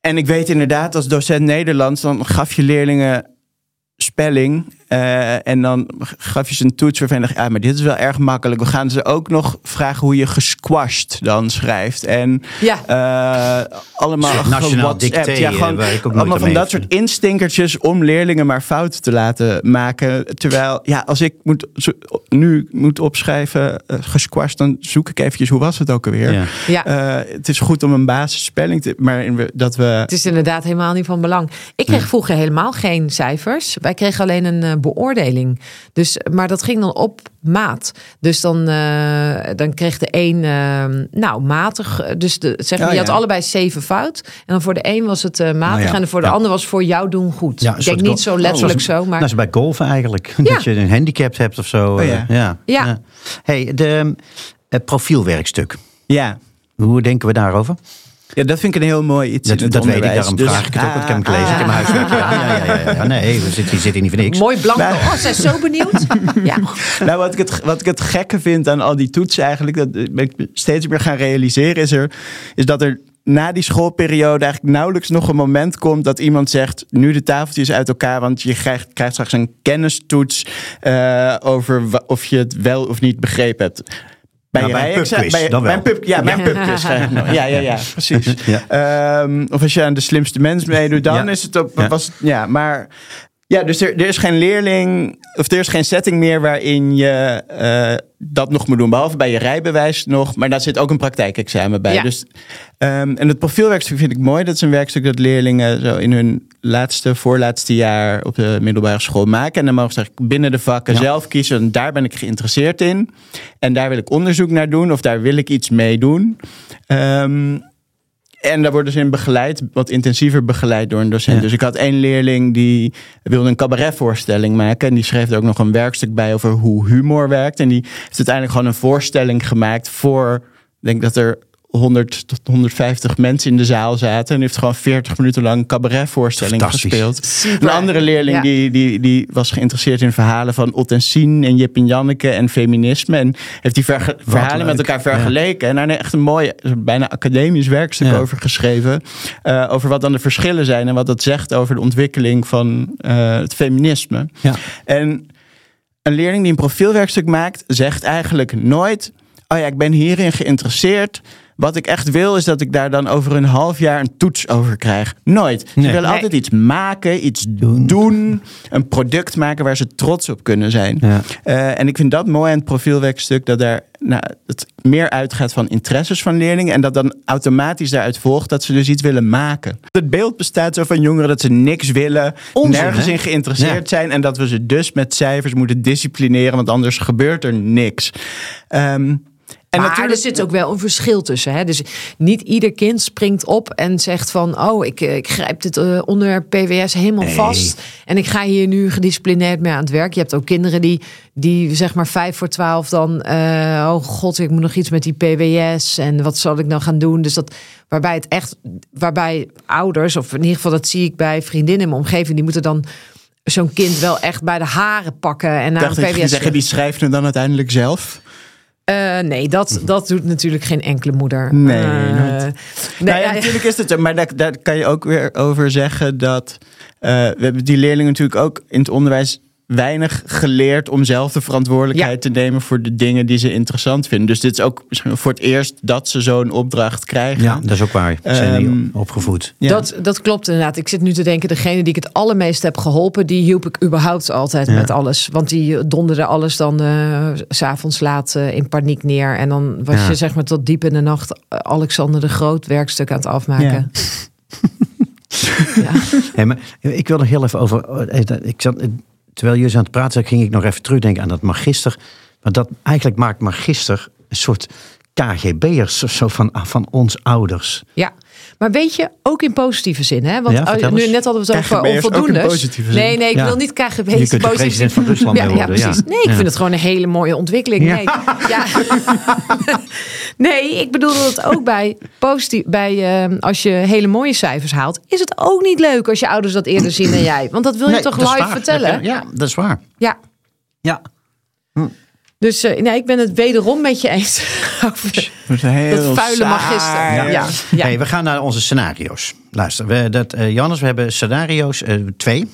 En ik weet inderdaad, als docent Nederlands, dan gaf je leerlingen spelling. Eh, en dan gaf je ze een toets waarvan je dacht, ja, maar dit is wel erg makkelijk. We gaan ze ook nog vragen hoe je gesquashed dan schrijft. En Ja. eh, allemaal Soort nationaal gewhatsappt. dicté, Ja, eh, gewoon allemaal van dat soort instinkertjes om leerlingen maar fouten te laten maken. Terwijl, ja, als ik moet, zo- nu moet opschrijven uh, gesquashed, dan zoek ik eventjes hoe was het ook alweer. Ja. Ja. Eh, het is goed om een basisspelling te, maar in, dat we. Het is inderdaad helemaal niet van belang. Ik kreeg vroeger helemaal geen cijfers. Wij kregen alleen een beoordeling. Dus, maar dat ging dan op maat. Dus dan, eh, dan kreeg de een, eh, nou, matig. Dus de, zeg maar, Oh, je had ja. allebei zeven fout. En dan voor de een was het eh, matig. Oh, ja. En voor de Ja. ander was voor jou doen goed. Ja, ik denk niet zo letterlijk Oh, zo. Maar Dat is bij golfen eigenlijk. Ja. Dat je een handicap hebt of zo. Oh, ja. ja. Ja. Hey, de eh, profielwerkstuk. Ja. Hoe denken we daarover? Ja, dat vind ik een heel mooi iets. Dat, in het dat weet ik, daarom Dus- vraag ik het ook. Want ik heb hem Ah, gelezen. Ik heb mijn huiswerk gedaan. Ja, ja, ja, ja. Nee, we zitten, je zit hier niet voor niks. mooi blanco. Nou. Oh, zij is zo benieuwd. ja. Nou, wat ik, het, wat ik het gekke vind aan al die toetsen eigenlijk, dat ben ik steeds meer gaan realiseren, is, er, is dat er na die schoolperiode eigenlijk nauwelijks nog een moment komt dat iemand zegt, nu de tafeltjes uit elkaar, want je krijgt, krijgt straks een kennistoets eh, over of je het wel of niet begrepen hebt. Bij, Nou, bij een rijexamen- pubquiz, bij- dan bij wel. een pub, ja, bij een pubquiz. nog. Ja, ja, ja, precies. Ja. Ehm, of als je aan de slimste mens meedoet, dan Ja. is het op. Ja. Was, het- ja, maar ja, dus er, er is geen leerling, of er is geen setting meer waarin je eh, dat nog moet doen. Behalve bij je rijbewijs nog, maar daar zit ook een praktijkexamen bij. Ja. Dus, ehm, en het profielwerkstuk vind ik mooi. Dat is een werkstuk dat leerlingen zo in hun laatste, voorlaatste jaar op de middelbare school maken. En dan mogen ze binnen de vakken Ja. zelf kiezen. En daar ben ik geïnteresseerd in. En daar wil ik onderzoek naar doen, of daar wil ik iets mee doen. Ehm, en daar worden ze in begeleid, wat intensiever begeleid door een docent. Ja. Dus ik had één leerling die wilde een cabaretvoorstelling maken. En die schreef er ook nog een werkstuk bij over hoe humor werkt. En die heeft uiteindelijk gewoon een voorstelling gemaakt voor, ik denk dat er 100 tot 150 mensen in de zaal zaten. En heeft gewoon 40 minuten lang een cabaretvoorstelling gespeeld. Super. Een andere leerling Ja. die, die, die was geïnteresseerd in verhalen van Ot en Sien en Jip en Janneke en feminisme. En heeft die verge- verhalen met elkaar vergeleken. En daar echt een mooi, bijna academisch werkstuk Ja. over geschreven. eh, over wat dan de verschillen zijn en wat dat zegt over de ontwikkeling van eh, het feminisme. Ja. En een leerling die een profielwerkstuk maakt, zegt eigenlijk nooit: Oh ja, ik ben hierin geïnteresseerd. Wat ik echt wil, is dat ik daar dan over een half jaar een toets over krijg. Nooit. Ze Nee. willen Nee. altijd iets maken, iets doen. Doen. Een product maken waar ze trots op kunnen zijn. Ja. Eh, en ik vind dat mooi aan het profielwerkstuk. Dat daar nou, het meer uitgaat van interesses van leerlingen. En dat dan automatisch daaruit volgt dat ze dus iets willen maken. Het beeld bestaat zo van jongeren dat ze niks willen. Onzin, nergens hè? in geïnteresseerd zijn. En dat we ze dus met cijfers moeten disciplineren. Want anders gebeurt er niks. Ehm, En maar natuurlijk- er zit ook wel een verschil tussen. Hè? Dus niet ieder kind springt op en zegt van... oh, ik, eh, ik grijp dit eh, onderwerp PWS helemaal Nee. vast... en ik ga hier nu gedisciplineerd mee aan het werk. Je hebt ook kinderen die, die zeg maar vijf voor twaalf dan... eh, oh god, ik moet nog iets met die PWS en wat zal ik nou gaan doen? Dus dat waarbij het echt... waarbij ouders, of in ieder geval dat zie ik bij vriendinnen in mijn omgeving... die moeten dan zo'n kind wel echt bij de haren pakken... en naar dacht PWS... zeggen, die schrijft hem dan uiteindelijk zelf. Eh, nee, dat, dat doet natuurlijk geen enkele moeder. Nee, Eh, nee, nou ja, natuurlijk is het zo. Maar daar, daar kan je ook weer over zeggen dat... eh, we hebben die leerlingen natuurlijk ook in het onderwijs weinig geleerd om zelf de verantwoordelijkheid te nemen voor de dingen die ze interessant vinden. Dus dit is ook misschien voor het eerst dat ze zo'n opdracht krijgen. Ja, dat is ook waar. Ze zijn Ehm, niet opgevoed. Ja. Dat, dat klopt inderdaad. Ik zit nu te denken, degene die ik het allermeest heb geholpen, die hielp ik überhaupt altijd Ja. met alles. Want die donderde alles dan eh, s s'avonds laat eh, in paniek neer. En dan was Ja. je zeg maar tot diep in de nacht eh, Alexander de Groot werkstuk aan het afmaken. Ja. Hey, maar ik wil nog heel even over. eh, Ik zat, terwijl jullie aan het praten zijn, ging ik nog even terugdenken aan dat magister. Want dat eigenlijk maakt magister een soort KGB'ers of zo van, van ons ouders. Ja, maar weet je, ook in positieve zin. Hè? Want Ja, nu net hadden we het over zin. Nee, nee, ik Ja. wil niet KGB's Je kunt president van. Rusland ja, worden, ja. precies. Nee, ik Ja. vind het gewoon een hele mooie ontwikkeling. Nee, ja. nee ik bedoel dat het ook bij positief, bij eh, als je hele mooie cijfers haalt, is het ook niet leuk als je ouders dat eerder zien dan jij. Want dat wil je Nee, toch live waar. vertellen? Ja, dat is waar. Ja. Ja. Dus eh, nee, ik ben het wederom met je eens over Dat, is heel dat vuile saai. magister. Ja. Ja. Hey, we gaan naar onze scenario's. Luister, we, dat, eh Jannes, we hebben scenario's eh, twee.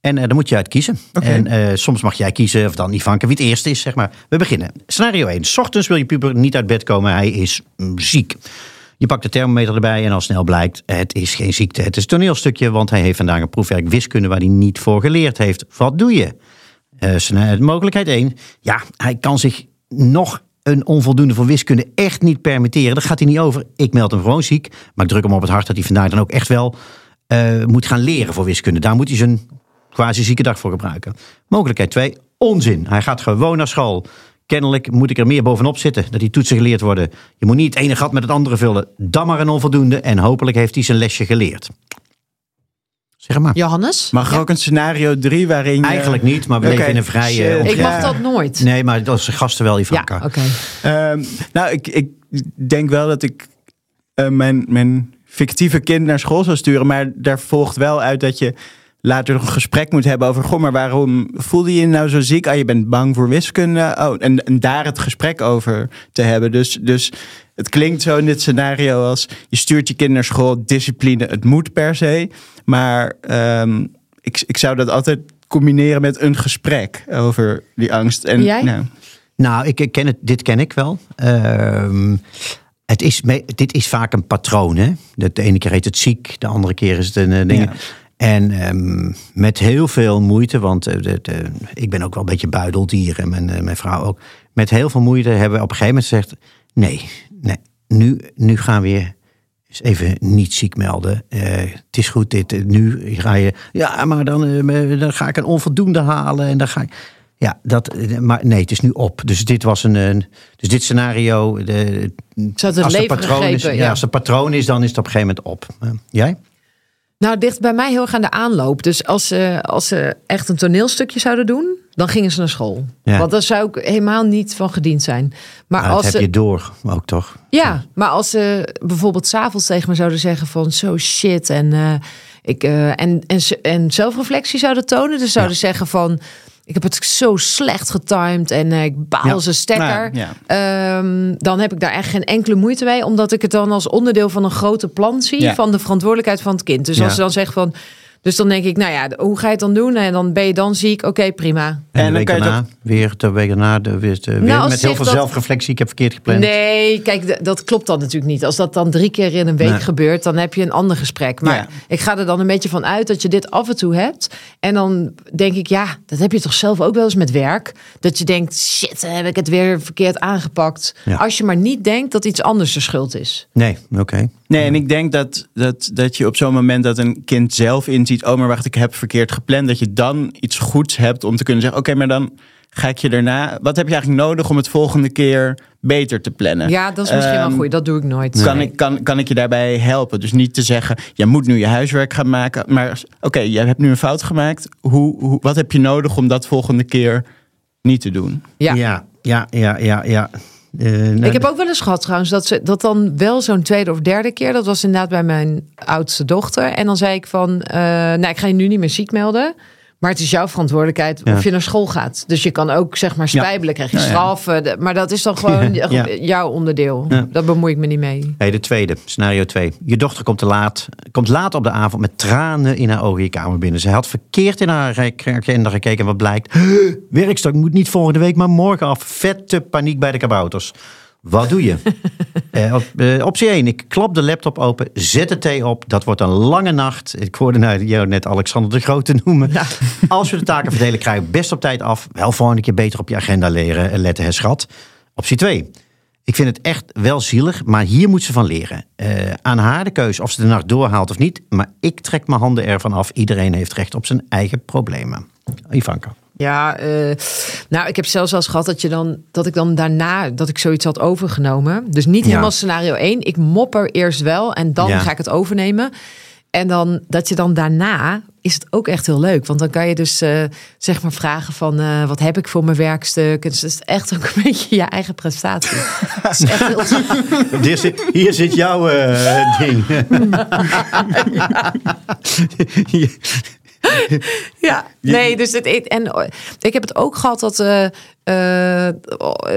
En eh daar moet je uit kiezen. En eh, soms mag jij kiezen, of dan Ivanke, wie het eerste is, zeg maar. We beginnen. Scenario 1. 's ochtends wil je puber niet uit bed komen, hij is mm, ziek. Je pakt de thermometer erbij en al snel blijkt, het is geen ziekte. Het is een toneelstukje, want hij heeft vandaag een proefwerk wiskunde waar hij niet voor geleerd heeft. Wat doe je? Eh, scena- mogelijkheid 1. Ja, hij kan zich nog een onvoldoende voor wiskunde echt niet permitteren. Daar gaat hij niet over. Ik meld hem gewoon ziek. Maar ik druk hem op het hart dat hij vandaag dan ook echt wel eh, moet gaan leren voor wiskunde. Daar moet hij zijn quasi zieke dag voor gebruiken. Mogelijkheid 2. Onzin. Hij gaat gewoon naar school. Kennelijk moet ik er meer bovenop zitten. Dat die toetsen geleerd worden. Je moet niet het ene gat met het andere vullen. Dan maar een onvoldoende. En hopelijk heeft hij zijn lesje geleerd. Zeg maar. Johannes? Mag er ook een scenario 3 waarin je... Eigenlijk niet, maar we leven in een vrije. Ik mag Ja. dat nooit. Nee, maar dat is gasten wel, Ja, Ivanka. oké. Ehm, nou, ik, ik denk wel dat ik eh, mijn, mijn fictieve kind naar school zou sturen. Maar daar volgt wel uit dat je later nog een gesprek moet hebben over... Goh, maar waarom voelde je je nou zo ziek? Ah, je bent bang voor wiskunde. Oh, en, en daar het gesprek over te hebben. Dus, dus het klinkt zo in dit scenario als... je stuurt je kind naar school, discipline, het moet per se. Maar ehm, ik, ik zou dat altijd combineren met een gesprek over die angst. En, Jij? nou, Nou, ik ken het, dit ken ik wel. Ehm, het is, me- dit is vaak een patroon. Hè? De, de ene keer heet het ziek, de andere keer is het een ding. Ja. En ehm, met heel veel moeite, want eh, de, de- ik ben ook wel een beetje buideldier en mijn, eh, mijn vrouw ook. Met heel veel moeite hebben we op een gegeven moment gezegd: nee, nee nu, nu gaan we je eens even niet ziek melden. Eh, het is goed, dit, nu ga je. Ja, maar dan, dan ga ik een onvoldoende halen en dan ga ik. Ja, dat, maar nee, het is nu op. Dus dit was een. een- dus dit scenario. De, Zou het een als, de patroon is, ja. ja. als de patroon is, dan is het op een gegeven moment op. Jij? Nou, het ligt bij mij heel erg aan de aanloop. Dus als ze, als ze echt een toneelstukje zouden doen, dan gingen ze naar school. Ja. Want daar zou ik helemaal niet van gediend zijn. Maar Nou, dat als heb je door, ook toch? ja, maar als ze bijvoorbeeld s'avonds tegen me zouden zeggen van zo shit en, eh, ik, eh, en, en zelfreflectie zouden tonen. Dus zouden zeggen van ik heb het zo slecht getimed en eh, ik baal Ja. een stekker. Nou, ja. Ehm, dan heb ik daar echt geen enkele moeite mee. Omdat ik het dan als onderdeel van een grote plan zie. Ja. Van de verantwoordelijkheid van het kind. Dus als ze dan zegt van... Dus dan denk ik, nou ja, hoe ga je het dan doen? En dan ben je dan ziek. Oké, prima. En, dan week kan je daarna, weer de week daarna, de, weer, de- weer Nou, met heel veel dat- zelfreflectie. Ik heb verkeerd gepland. Nee, kijk, dat klopt dan natuurlijk niet. Als dat dan drie keer in een week Nee. gebeurt, dan heb je een ander gesprek. Maar Ja. ik ga er dan een beetje van uit dat je dit af en toe hebt. En dan denk ik, ja, dat heb je toch zelf ook wel eens met werk. Dat je denkt, shit, heb ik het weer verkeerd aangepakt. Ja. Als je maar niet denkt dat iets anders de schuld is. Nee, oké. Nee, en ik denk dat, dat, dat je op zo'n moment dat een kind zelf inziet... oh, maar wacht, ik heb verkeerd gepland... dat je dan iets goeds hebt om te kunnen zeggen... oké, maar dan ga ik je daarna... Wat heb je eigenlijk nodig om het volgende keer beter te plannen? Ja, dat is misschien wel Ehm, goed. Dat doe ik nooit. Kan, Nee. ik, kan, kan ik je daarbij helpen? Dus niet te zeggen, je moet nu je huiswerk gaan maken. Maar oké, je hebt nu een fout gemaakt. Hoe, hoe, wat heb je nodig om dat volgende keer niet te doen? Ja. Ja, ja, ja, ja. ja. Nou, Ik heb ook wel eens gehad trouwens dat ze dat dan wel zo'n tweede of derde keer. Dat was inderdaad bij mijn oudste dochter. En dan zei ik van, eh, nou ik ga je nu niet meer ziek melden. Maar het is jouw verantwoordelijkheid Ja. of je naar school gaat. Dus je kan ook zeg maar spijbelen, krijg je Ja, ja. straf. de- Maar dat is dan gewoon jouw onderdeel. Ja. Dat bemoei ik me niet mee. Hey, de tweede, scenario 2. Je dochter komt te laat, komt laat op de avond met tranen in haar ogen je kamer binnen. Ze had verkeerd in haar agenda gekeken en wat blijkt. Werkstuk moet niet volgende week, maar morgen af. Vette paniek bij de kabouters. Wat doe je? Eh, op, eh, optie 1. Ik klap de laptop open, zet de thee op. Dat wordt een lange nacht. Ik hoorde nou jou net Alexander de Grote noemen. Als we de taken verdelen, krijg je best op tijd af. Wel volgende keer beter op je agenda leren, eh, letten, hè, schat. Optie 2. Ik vind het echt wel zielig, maar hier moet ze van leren. Eh, aan haar de keuze of ze de nacht doorhaalt of niet. Maar ik trek mijn handen ervan af. Iedereen heeft recht op zijn eigen problemen. Ivanka. Ja, eh, nou, ik heb zelfs eens gehad dat, je dan, dat ik dan daarna dat ik zoiets had overgenomen. Dus niet Ja. helemaal scenario 1. Ik mopper eerst wel en dan Ja. ga ik het overnemen. En dan dat je dan daarna is het ook echt heel leuk. Want dan kan je dus eh, zeg maar vragen van eh, wat heb ik voor mijn werkstuk. Dus het is echt ook een beetje je eigen prestatie. Is echt heel Hier zit, hier zit jouw ding. Ja, nee, dus het, en eh, ik heb het ook gehad dat eh, eh,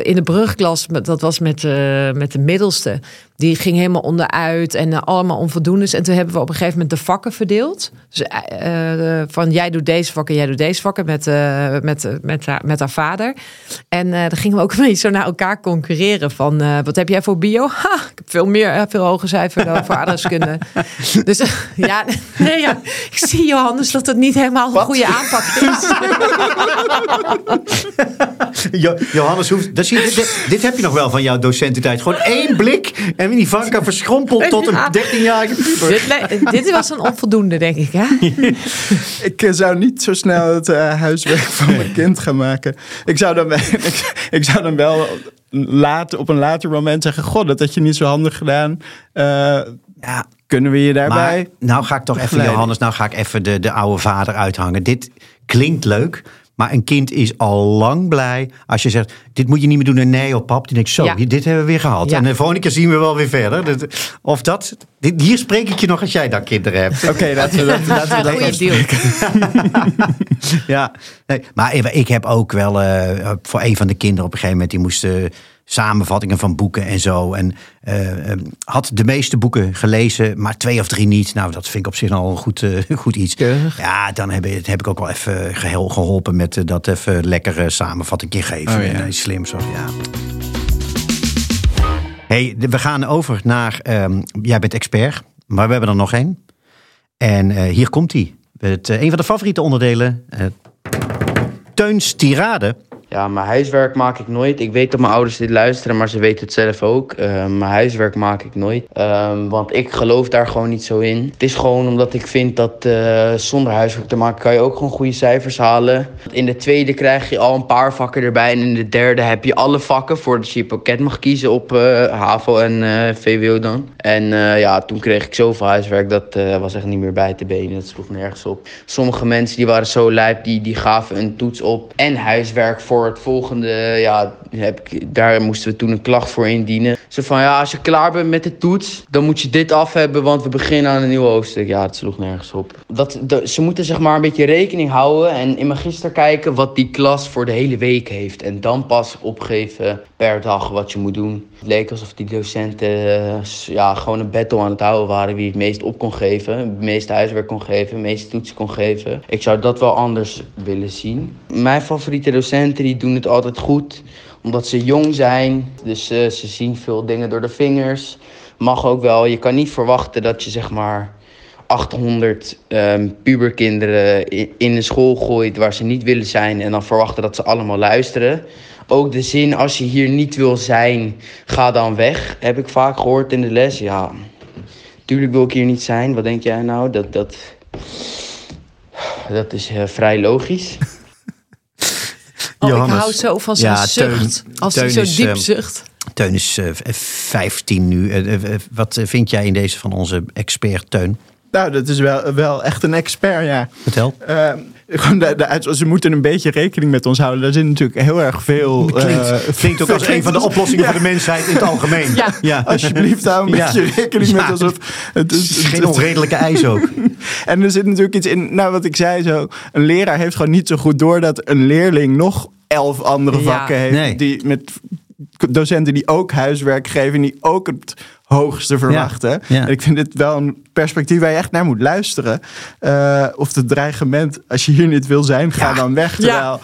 in de brugklas, dat was met, eh, met de middelste, die ging helemaal onderuit en eh, allemaal onvoldoendes. En toen hebben we op een gegeven moment de vakken verdeeld. Dus eh, eh, van jij doet deze vakken, jij doet deze vakken met, met, met, haar, met haar vader. En dan gingen we ook een beetje zo naar elkaar concurreren van wat heb jij voor bio? Ha, ik heb veel meer, veel hoger cijfer dan voor aardrijkskunde. dus ja, nee, ja, ik zie Johannes dat het niet helemaal een goede aanpak is. Jo- Johannes hoeft. Dat zie je, dit, dit heb je nog wel van jouw docententijd. Gewoon één blik en Ivanka verschrompeld tot een Ja. 13-jarige puber. dit, dit was een onvoldoende, denk ik. Hè? Ik eh, zou niet zo snel het eh, huiswerk van mijn kind gaan maken. Ik zou dan, wel- ik, ik zou dan wel later, op een later moment zeggen... God, dat had je niet zo handig gedaan. Eh, Ja, kunnen we je maar daarbij... nou ga ik toch even? Johannes, nou ga ik even de, de oude vader uithangen. Dit klinkt leuk, maar een kind is al lang blij als je zegt: Dit moet je niet meer doen. En nee, op pap. Die denkt: Zo, Ja. dit hebben we weer gehad. Ja. En de volgende keer zien we wel weer verder. Of dat, dit, hier spreek ik je nog als jij dan kinderen hebt. Oké, laten we dat, laten we dat. Ja, nee, maar ik- heb ook wel eh, voor een van de kinderen op een gegeven moment, die moesten samenvattingen van boeken en zo. En eh, eh, had de meeste boeken gelezen, maar twee of drie niet. Nou, dat vind ik op zich al een goed, eh, goed iets. Keurig. Ja, dan heb, ik- heb ik ook wel even geheel geholpen met dat even lekkere samenvatting geven. Oh, ja. En iets slims. Of, ja. Hey, we gaan over naar. ehm, jij bent expert, maar we hebben er nog één. En hier komt hij. Het, een van de favoriete onderdelen. Teuns Tirade. Ja, mijn huiswerk maak ik nooit. Ik weet dat mijn ouders dit luisteren, maar ze weten het zelf ook. Eh, mijn huiswerk maak ik nooit. Ehm, want ik geloof daar gewoon niet zo in. Het is gewoon omdat ik vind dat eh, zonder huiswerk te maken kan je ook gewoon goede cijfers halen. In de tweede krijg je al een paar vakken erbij. En in de derde heb je alle vakken voordat je je pakket mag kiezen op eh, HAVO en VWO dan. En ja, toen kreeg ik zoveel huiswerk, dat was echt niet meer bij te benen. Dat sloeg nergens op. Sommige mensen die waren zo lijp, die, die gaven een toets op en huiswerk voor het volgende. Ja, heb ik, daar moesten we toen een klacht voor indienen. Zo van, ja, als je klaar bent met de toets, dan moet je dit af hebben, want we beginnen aan een nieuw hoofdstuk. Ja, het sloeg nergens op. Dat, ze moeten zeg maar een beetje rekening houden en in mijn gister kijken wat die klas voor de hele week heeft. En dan pas opgeven per dag wat je moet doen. Het leek alsof die docenten eh, ja, gewoon een battle aan het houden waren wie het meest op kon geven. Het meeste huiswerk kon geven, het meeste toetsen kon geven. Ik zou dat wel anders willen zien. Mijn favoriete docenten die doen het altijd goed omdat ze jong zijn. Dus eh, ze zien veel dingen door de vingers. Mag ook wel. Je kan niet verwachten dat je zeg maar 800 ehm, puberkinderen in een school gooit waar ze niet willen zijn en dan verwachten dat ze allemaal luisteren. Ook de zin als je hier niet wil zijn, ga dan weg. Heb ik vaak gehoord in de les. Ja, tuurlijk wil ik hier niet zijn. Wat denk jij nou? Dat, dat, dat is eh, vrij logisch. Oh, ik Johannes. hou zo van zijn Ja, Teun- zucht. Als hij zo is, diep ehm, zucht. Teun is eh, v- 15 nu. Eh, eh, eh, wat eh, vind jij in deze van onze expert Teun? Nou, dat is wel, wel echt een expert, ja. Vertel. Eh, gewoon de, de, ze moeten een beetje rekening met ons houden. Daar zit natuurlijk heel erg veel. Klinkt, eh, klinkt ook als een van de oplossingen voor de mensheid in het algemeen. Ja. Alsjeblieft, hou een Ja. beetje rekening met. Het, Het is geen onredelijke eis ook. En er zit natuurlijk iets in, nou wat ik zei zo, een leraar heeft gewoon niet zo goed door dat een leerling nog elf andere Ja. vakken heeft. Nee. Die met docenten die ook huiswerk geven, en die ook het hoogste verwachten. Ja. En ik vind dit wel een perspectief waar je echt naar moet luisteren. Eh, of het dreigement, als je hier niet wil zijn, ga dan weg. Terwijl,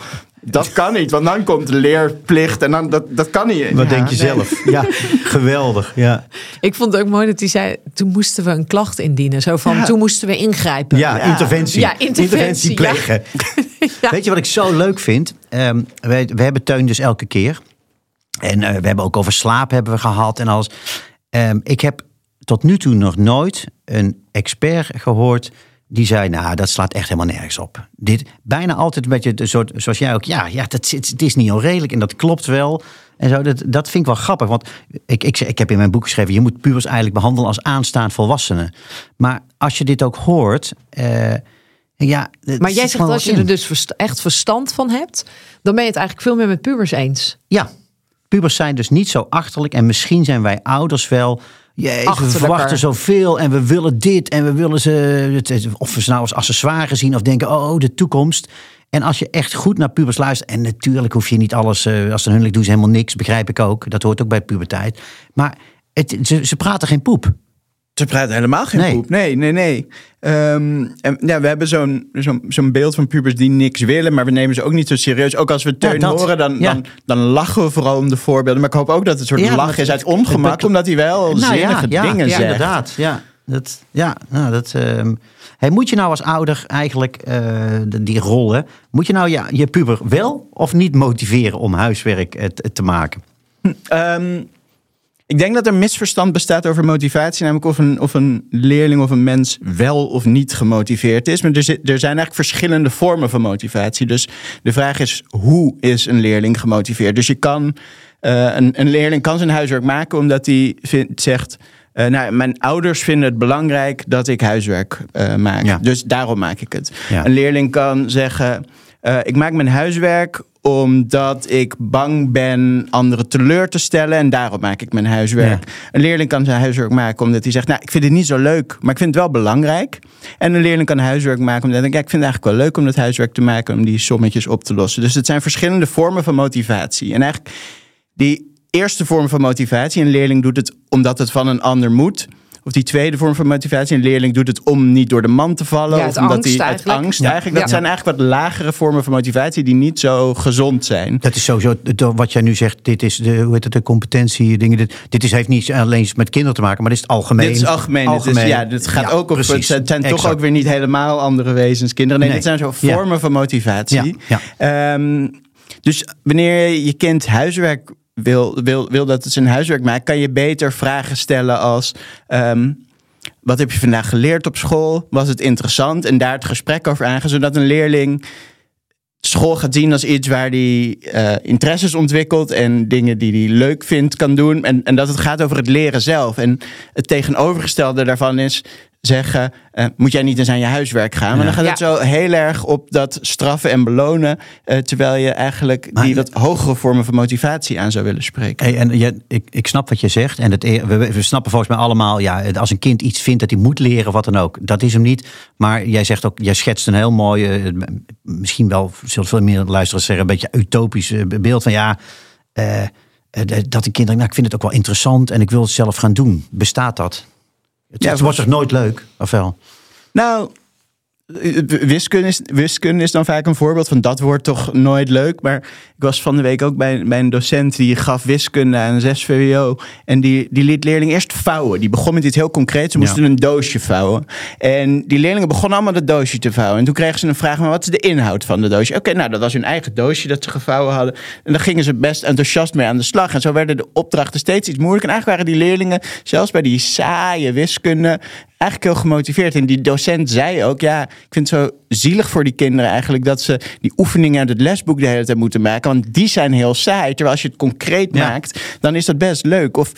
dat kan niet, want dan komt de leerplicht en dan, dat, dat kan niet. Wat Ja, denk je nee. zelf? Ja, geweldig. Ja, Ik vond het ook mooi dat hij zei, toen moesten we een klacht indienen. Zo van, Ja. toen moesten we ingrijpen. ja, interventie. Ja, interventie, plegen. Ja. Weet je wat ik zo leuk vind? Ehm wij, we hebben Teun dus elke keer. En eh, we hebben ook over slaap hebben we gehad en alles. Ehm, ik heb tot nu toe nog nooit een expert gehoord die zei, nou, dat slaat echt helemaal nergens op. Dit bijna altijd een beetje de soort, zoals jij ook, ja, ja dat, het is niet onredelijk en dat klopt wel. En zo, dat, dat vind ik wel grappig, want ik, ik, ik heb in mijn boek geschreven, je moet pubers eigenlijk behandelen als aanstaand volwassenen. Maar als je dit ook hoort, eh, ja. Maar jij zegt, als je in. er dus verst- echt verstand van hebt, dan ben je het eigenlijk veel meer met pubers eens. Ja, pubers zijn dus niet zo achterlijk. En misschien zijn wij ouders wel. Jezus, we verwachten zoveel en we willen dit en we willen ze. Of we ze nou als accessoire zien of denken: oh, de toekomst. En als je echt goed naar pubers luistert. En natuurlijk hoef je niet alles. eh, als ze hun doen ze helemaal niks. Begrijp ik ook. Dat hoort ook bij puberteit. Maar het, ze, ze praten geen poep. Ze praten helemaal geen Nee. poep. Nee, nee, nee. Ehm, en, ja, we hebben zo'n zo'n zo'n beeld van pubers die niks willen, maar we nemen ze ook niet zo serieus. Ook als we Teun dat. horen, dan, Ja. dan, dan lachen we vooral om de voorbeelden. Maar ik hoop ook dat het een soort Ja, lach is uit ongemak, het- omdat hij wel Nou zinnige dingen ja, zegt. inderdaad. Ja, dat, ja, nou, dat, ehm, hey, moet je nou als ouder eigenlijk eh, de- die rollen, moet je nou ja, je puber wel of niet motiveren om huiswerk eh, te- te maken? Ehm, ik denk dat er misverstand bestaat over motivatie. Namelijk of een, of een leerling of een mens wel of niet gemotiveerd is. Maar er, zit- er zijn eigenlijk verschillende vormen van motivatie. Dus de vraag is, hoe is een leerling gemotiveerd? Dus je kan, eh, een, een leerling kan zijn huiswerk maken omdat hij vindt, zegt... eh, nou, mijn ouders vinden het belangrijk dat ik huiswerk eh, maak. Ja. Dus daarom maak ik het. Ja. Een leerling kan zeggen: Ik maak mijn huiswerk omdat ik bang ben anderen teleur te stellen en daarom maak ik mijn huiswerk. Een leerling kan zijn huiswerk maken omdat hij zegt: Nou, ik vind het niet zo leuk, maar ik vind het wel belangrijk. En een leerling kan huiswerk maken omdat hij denkt: ja, Ik vind het eigenlijk wel leuk om dat huiswerk te maken, om die sommetjes op te lossen. Dus het zijn verschillende vormen van motivatie. En eigenlijk die eerste vorm van motivatie, een leerling doet het omdat het van een ander moet. Of die tweede vorm van motivatie, een leerling doet het om niet door de man te vallen. Ja, of omdat angst hij eigenlijk. angst Ja. eigenlijk. Dat Ja. zijn eigenlijk wat lagere vormen van motivatie die niet zo gezond zijn. Dat is sowieso wat jij nu zegt. Dit is de, hoe heet het, de competentie dingen. Dit, dit is, heeft niet alleen met kinderen te maken, maar dit is het algemeen. Dit is algemeen. Het is, ja, dit gaat Ja, ook op. precies. Het zijn toch ook weer niet helemaal andere wezens, kinderen. Nee, Nee. dit zijn zo Ja. vormen van motivatie. Ja, Ehm, dus wanneer je kind huiswerk wil, wil, wil dat het zijn huiswerk maakt, kan je beter vragen stellen als. ehm, wat heb je vandaag geleerd op school? Was het interessant? En daar het gesprek over aangaan, zodat een leerling school gaat zien als iets waar hij eh, interesses ontwikkelt en dingen die hij leuk vindt kan doen. En, en dat het gaat over het leren zelf. En het tegenovergestelde daarvan is zeggen, eh, moet jij niet eens aan je huiswerk gaan? Maar dan gaat Ja. het zo heel erg op dat straffen en belonen, eh, terwijl je eigenlijk Maar- die wat hogere vormen van motivatie aan zou willen spreken. Hey, en je, ik, ik snap wat je zegt. En het, e- we, we snappen volgens mij allemaal, ja, als een kind iets vindt dat hij moet leren, wat dan ook. Dat is hem niet. Maar jij zegt ook, jij schetst een heel mooi, eh, misschien wel, zullen veel meer luisteraars zeggen, een beetje utopisch beeld van ja, dat een kind denkt, nou, ik vind het ook wel interessant en ik wil het zelf gaan doen. Bestaat dat? Het, Ja, het wordt toch nooit leuk, of wel? Nou, wiskunde is, wiskunde is dan vaak een voorbeeld van dat wordt toch nooit leuk. Maar ik was van de week ook bij, bij een docent die gaf wiskunde aan 6 VWO. En die, die liet leerlingen eerst vouwen. Die begon met iets heel concreets. Ze moesten een doosje vouwen. En die leerlingen begonnen allemaal dat doosje te vouwen. En toen kregen ze een vraag, maar wat is de inhoud van de doosje? Oké, nou dat was hun eigen doosje dat ze gevouwen hadden. En daar gingen ze best enthousiast mee aan de slag. En zo werden de opdrachten steeds iets moeilijker. En eigenlijk waren die leerlingen, zelfs bij die saaie wiskunde eigenlijk heel gemotiveerd. En die docent zei ook, ja, ik vind het zo zielig voor die kinderen eigenlijk dat ze die oefeningen uit het lesboek de hele tijd moeten maken. Want die zijn heel saai. Terwijl als je het concreet Ja. maakt, dan is dat best leuk. Of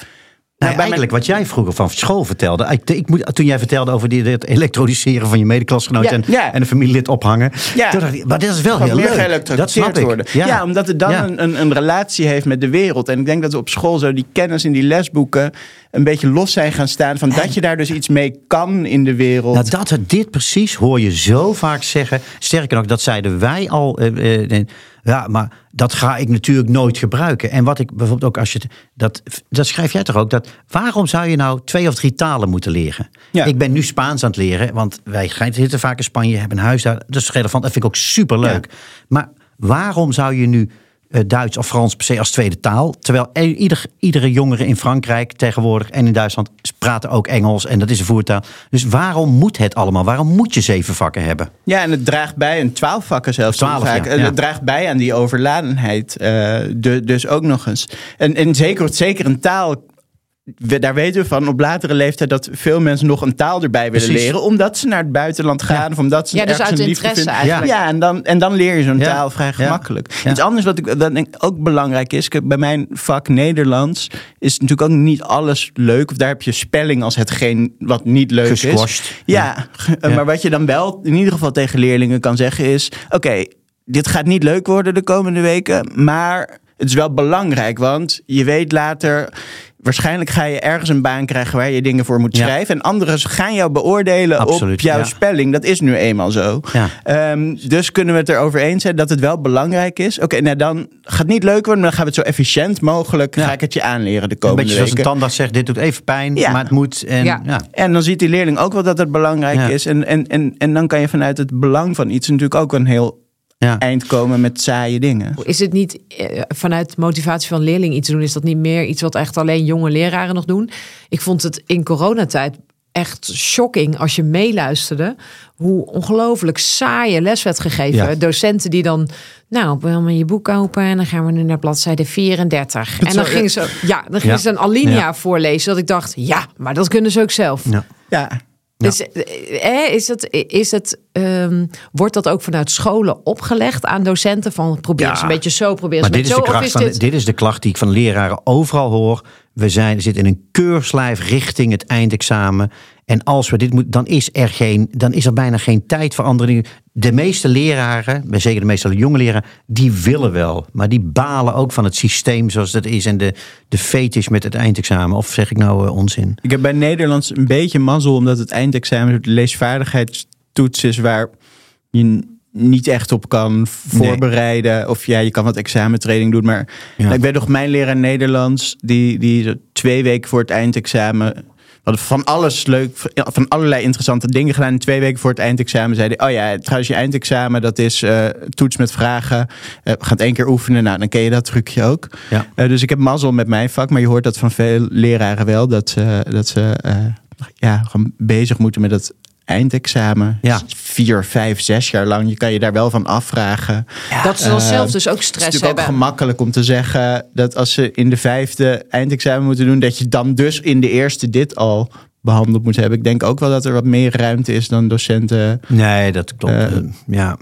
Nou, eigenlijk wat jij vroeger van school vertelde. Ik, ik moet, toen jij vertelde over die, het elektroniseren van je medeklasgenoot Ja, en, ja. en een familielid ophangen. Ja. Toen dacht ik, maar dat is wel heel leuk. Dat snap ik. worden. Ja. omdat het dan een, een, een relatie heeft met de wereld. En ik denk dat we op school zo die kennis in die lesboeken een beetje los zijn gaan staan. Van dat je daar dus iets mee kan in de wereld. Nou, dat, het- dit precies hoor je zo vaak zeggen. Sterker nog, dat zeiden wij al. eh, eh, ja, maar dat ga ik natuurlijk nooit gebruiken. En wat ik bijvoorbeeld ook als je. Dat, dat schrijf jij toch ook? Dat, waarom zou je nou twee of drie talen moeten leren? Ja. Ik ben nu Spaans aan het leren, want wij zitten vaak in Spanje, hebben een huis daar. Dat is relevant. Dat vind ik ook superleuk. Maar waarom zou je nu. Eh, Duits of Frans per se als tweede taal. Terwijl e- ieder, iedere jongere in Frankrijk tegenwoordig en in Duitsland praten ook Engels en dat is een voertaal. Dus waarom moet het allemaal? Waarom moet je zeven vakken hebben? Ja, en het draagt bij, en twaalf vakken zelfs. Twaalf, vaak, ja, ja. Het draagt bij aan die overladenheid. eh, de, dus ook nog eens. En, en zeker, zeker een taal. We- daar weten we van op latere leeftijd dat veel mensen nog een taal erbij willen Precies. leren. Omdat ze naar het buitenland gaan. Of omdat ze Ja, dus ergens uit een liefde interesse vinden. eigenlijk. Ja, en dan, en dan leer je zo'n Ja. taal vrij gemakkelijk. Ja. Iets anders wat ik denk ik ook belangrijk is. Bij mijn vak Nederlands is natuurlijk ook niet alles leuk. Of daar heb je spelling als hetgeen wat niet leuk is. Gesquashed. Ja, Ja. maar wat je dan wel in ieder geval tegen leerlingen kan zeggen is... oké, dit gaat niet leuk worden de komende weken, maar het is wel belangrijk, want je weet later... Waarschijnlijk ga je ergens een baan krijgen waar je dingen voor moet Ja. schrijven. En anderen gaan jou beoordelen op jouw ja. spelling. Dat is nu eenmaal zo. Ja. Ehm, dus kunnen we het erover eens zijn dat het wel belangrijk is. Oké, nou dan gaat het niet leuk worden, maar dan gaan we het zo efficiënt mogelijk... Ja. ga ik het je aanleren de Een komende beetje zoals een weken. tandarts zegt, dit doet even pijn, Ja. maar het moet. En, Ja. ja. En dan ziet die leerling ook wel dat het belangrijk Ja. is. En, en, en, en dan kan je vanuit het belang van iets natuurlijk ook een heel Ja. eind komen met saaie dingen. Is het niet eh, vanuit motivatie van leerling iets doen? Is dat niet meer iets wat echt alleen jonge leraren nog doen? Ik vond het in coronatijd echt shocking als je meeluisterde hoe ongelooflijk saaie les werd gegeven. Ja. Docenten die dan, nou, wil maar je boek open en dan gaan we nu naar bladzijde 34. En dan zo, gingen ze, ja, dan gingen Ja. ze een alinea Ja. voorlezen. Dat ik dacht, ja, maar dat kunnen ze ook zelf. Ja. Ja, Dus eh, is het, is het, ehm, wordt dat ook vanuit scholen opgelegd aan docenten? Van probeer Ja. eens een beetje zo, probeer eens Maar dit is, beetje de zo. Kracht is van, dit... dit is de klacht die ik van leraren overal hoor. We zijn, zitten in een keurslijf richting het eindexamen. En als we dit moeten, dan is er geen, dan is er bijna geen tijd voor andere dingen. De meeste leraren, maar zeker de meeste jonge leraren, die willen wel. Maar die balen ook van het systeem zoals dat is. En de, de fetish met het eindexamen. Of zeg ik nou eh, onzin? ik heb bij Nederlands een beetje mazzel, omdat het eindexamen een leesvaardigheidstoets is waar je niet echt op kan voorbereiden. Of ja, je kan wat examentraining doen. Maar Ja. nou, ik weet nog, mijn leraar Nederlands, die, die twee weken voor het eindexamen. Hadden van alles leuk, van allerlei interessante dingen gedaan. En twee weken voor het eindexamen zei hij: Oh ja, trouwens, je eindexamen, dat is eh, toets met vragen. Eh, we gaan het één keer oefenen. Nou, dan ken je dat trucje ook. Ja. Eh, dus ik heb mazzel met mijn vak, maar je hoort dat van veel leraren wel. Dat ze, dat ze eh, ja, gewoon bezig moeten met het eindexamen. Ja. Vier, vijf, zes jaar lang. Je kan je daar wel van afvragen. dat ze dan Eh, zelf dus ook Het is stress natuurlijk ook hebben. gemakkelijk om te zeggen dat als ze in de vijfde eindexamen moeten doen, dat je dan dus in de eerste dit al behandeld moet hebben. Ik denk ook wel dat er wat meer ruimte is dan docenten. Nee, dat klopt. Eh, ja.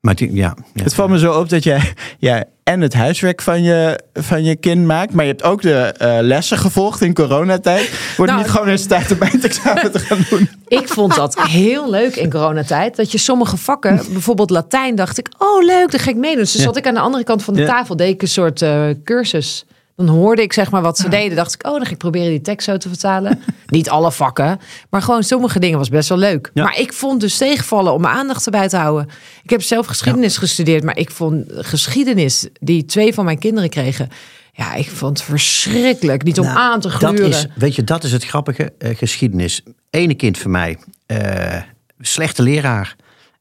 Maar die- ja, ja. Het valt me zo op dat jij ja, en het huiswerk van je, van je kind maakt, maar je hebt ook de eh, lessen gevolgd in coronatijd. Wordt het Nou, niet gewoon eens tijd om eindexamen te gaan doen? Ik vond dat heel leuk in coronatijd. Dat je sommige vakken, bijvoorbeeld Latijn, dacht ik, oh leuk, dan ga ik meedoen. Dus Ja. zat ik aan de andere kant van de Ja. tafel, deed ik een soort eh, cursus. Dan hoorde ik zeg maar wat ze deden. Dacht ik, oh, dan ga ik proberen die tekst zo te vertalen. Niet alle vakken, maar gewoon sommige dingen was best wel leuk. Ja. Maar ik vond dus tegenvallen om mijn aandacht erbij te houden. Ik heb zelf geschiedenis gestudeerd, maar ik vond geschiedenis die twee van mijn kinderen kregen. Ja, ik vond het verschrikkelijk. Niet om Nou, aan te dat gluren. is, weet je, dat is het grappige. eh, geschiedenis. Ene kind van mij, eh, slechte leraar.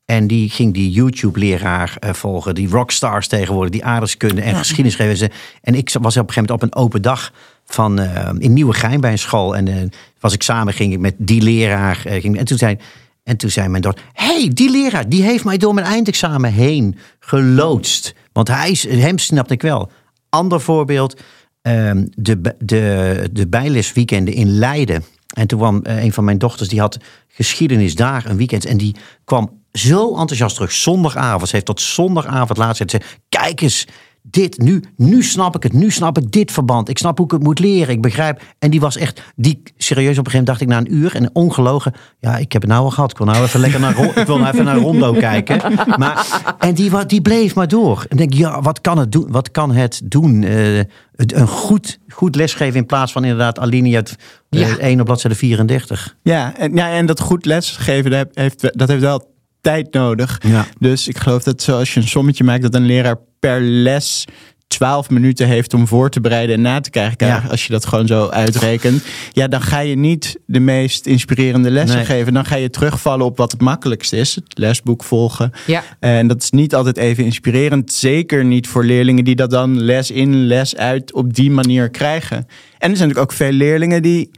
En die ging die YouTube-leraar eh, volgen. Die rockstars tegenwoordig, die aardrijkskunde en geschiedenis geven. En ik was op een gegeven moment op een open dag van, eh, in Nieuwegein bij een school. En eh, was ik samen, ging ik met die leraar. ging, en toen zei en toen zei mijn dochter: hey, die leraar, die heeft mij door mijn eindexamen heen geloodst. Want hij is, hem snapte ik wel. Ander voorbeeld, ehm, de, de, de bijlesweekenden in Leiden. En toen kwam een van mijn dochters, die had geschiedenis daar een weekend. En die kwam zo enthousiast terug. Zondagavond. Ze heeft tot zondagavond laatst gezegd. Kijk eens, dit, nu, nu snap ik het. Nu snap ik dit verband. Ik snap hoe ik het moet leren. Ik begrijp. En die was echt, die serieus op een gegeven moment dacht ik na een uur en ongelogen. Ja, ik heb het nou al gehad. Ik wil nou even lekker naar, ik wil nou even naar Rondo kijken. Maar, en die, die bleef maar door. En denk, ja, wat kan het doen? Wat kan het doen? Eh, een goed, goed lesgeven in plaats van inderdaad alinea Ja. 1 op bladzijde 34. Ja, en, ja, en dat goed lesgeven, dat heeft, dat heeft wel tijd nodig. Ja. Dus ik geloof dat zoals je een sommetje maakt, dat een leraar per les 12 minuten heeft om voor te bereiden en na te krijgen. Ja. Als je dat gewoon zo uitrekent. Ja, dan ga je niet de meest inspirerende lessen Nee. geven. Dan ga je terugvallen op wat het makkelijkst is. Het lesboek volgen. Ja. En dat is niet altijd even inspirerend. Zeker niet voor leerlingen die dat dan les in, les uit op die manier krijgen. En er zijn natuurlijk ook veel leerlingen die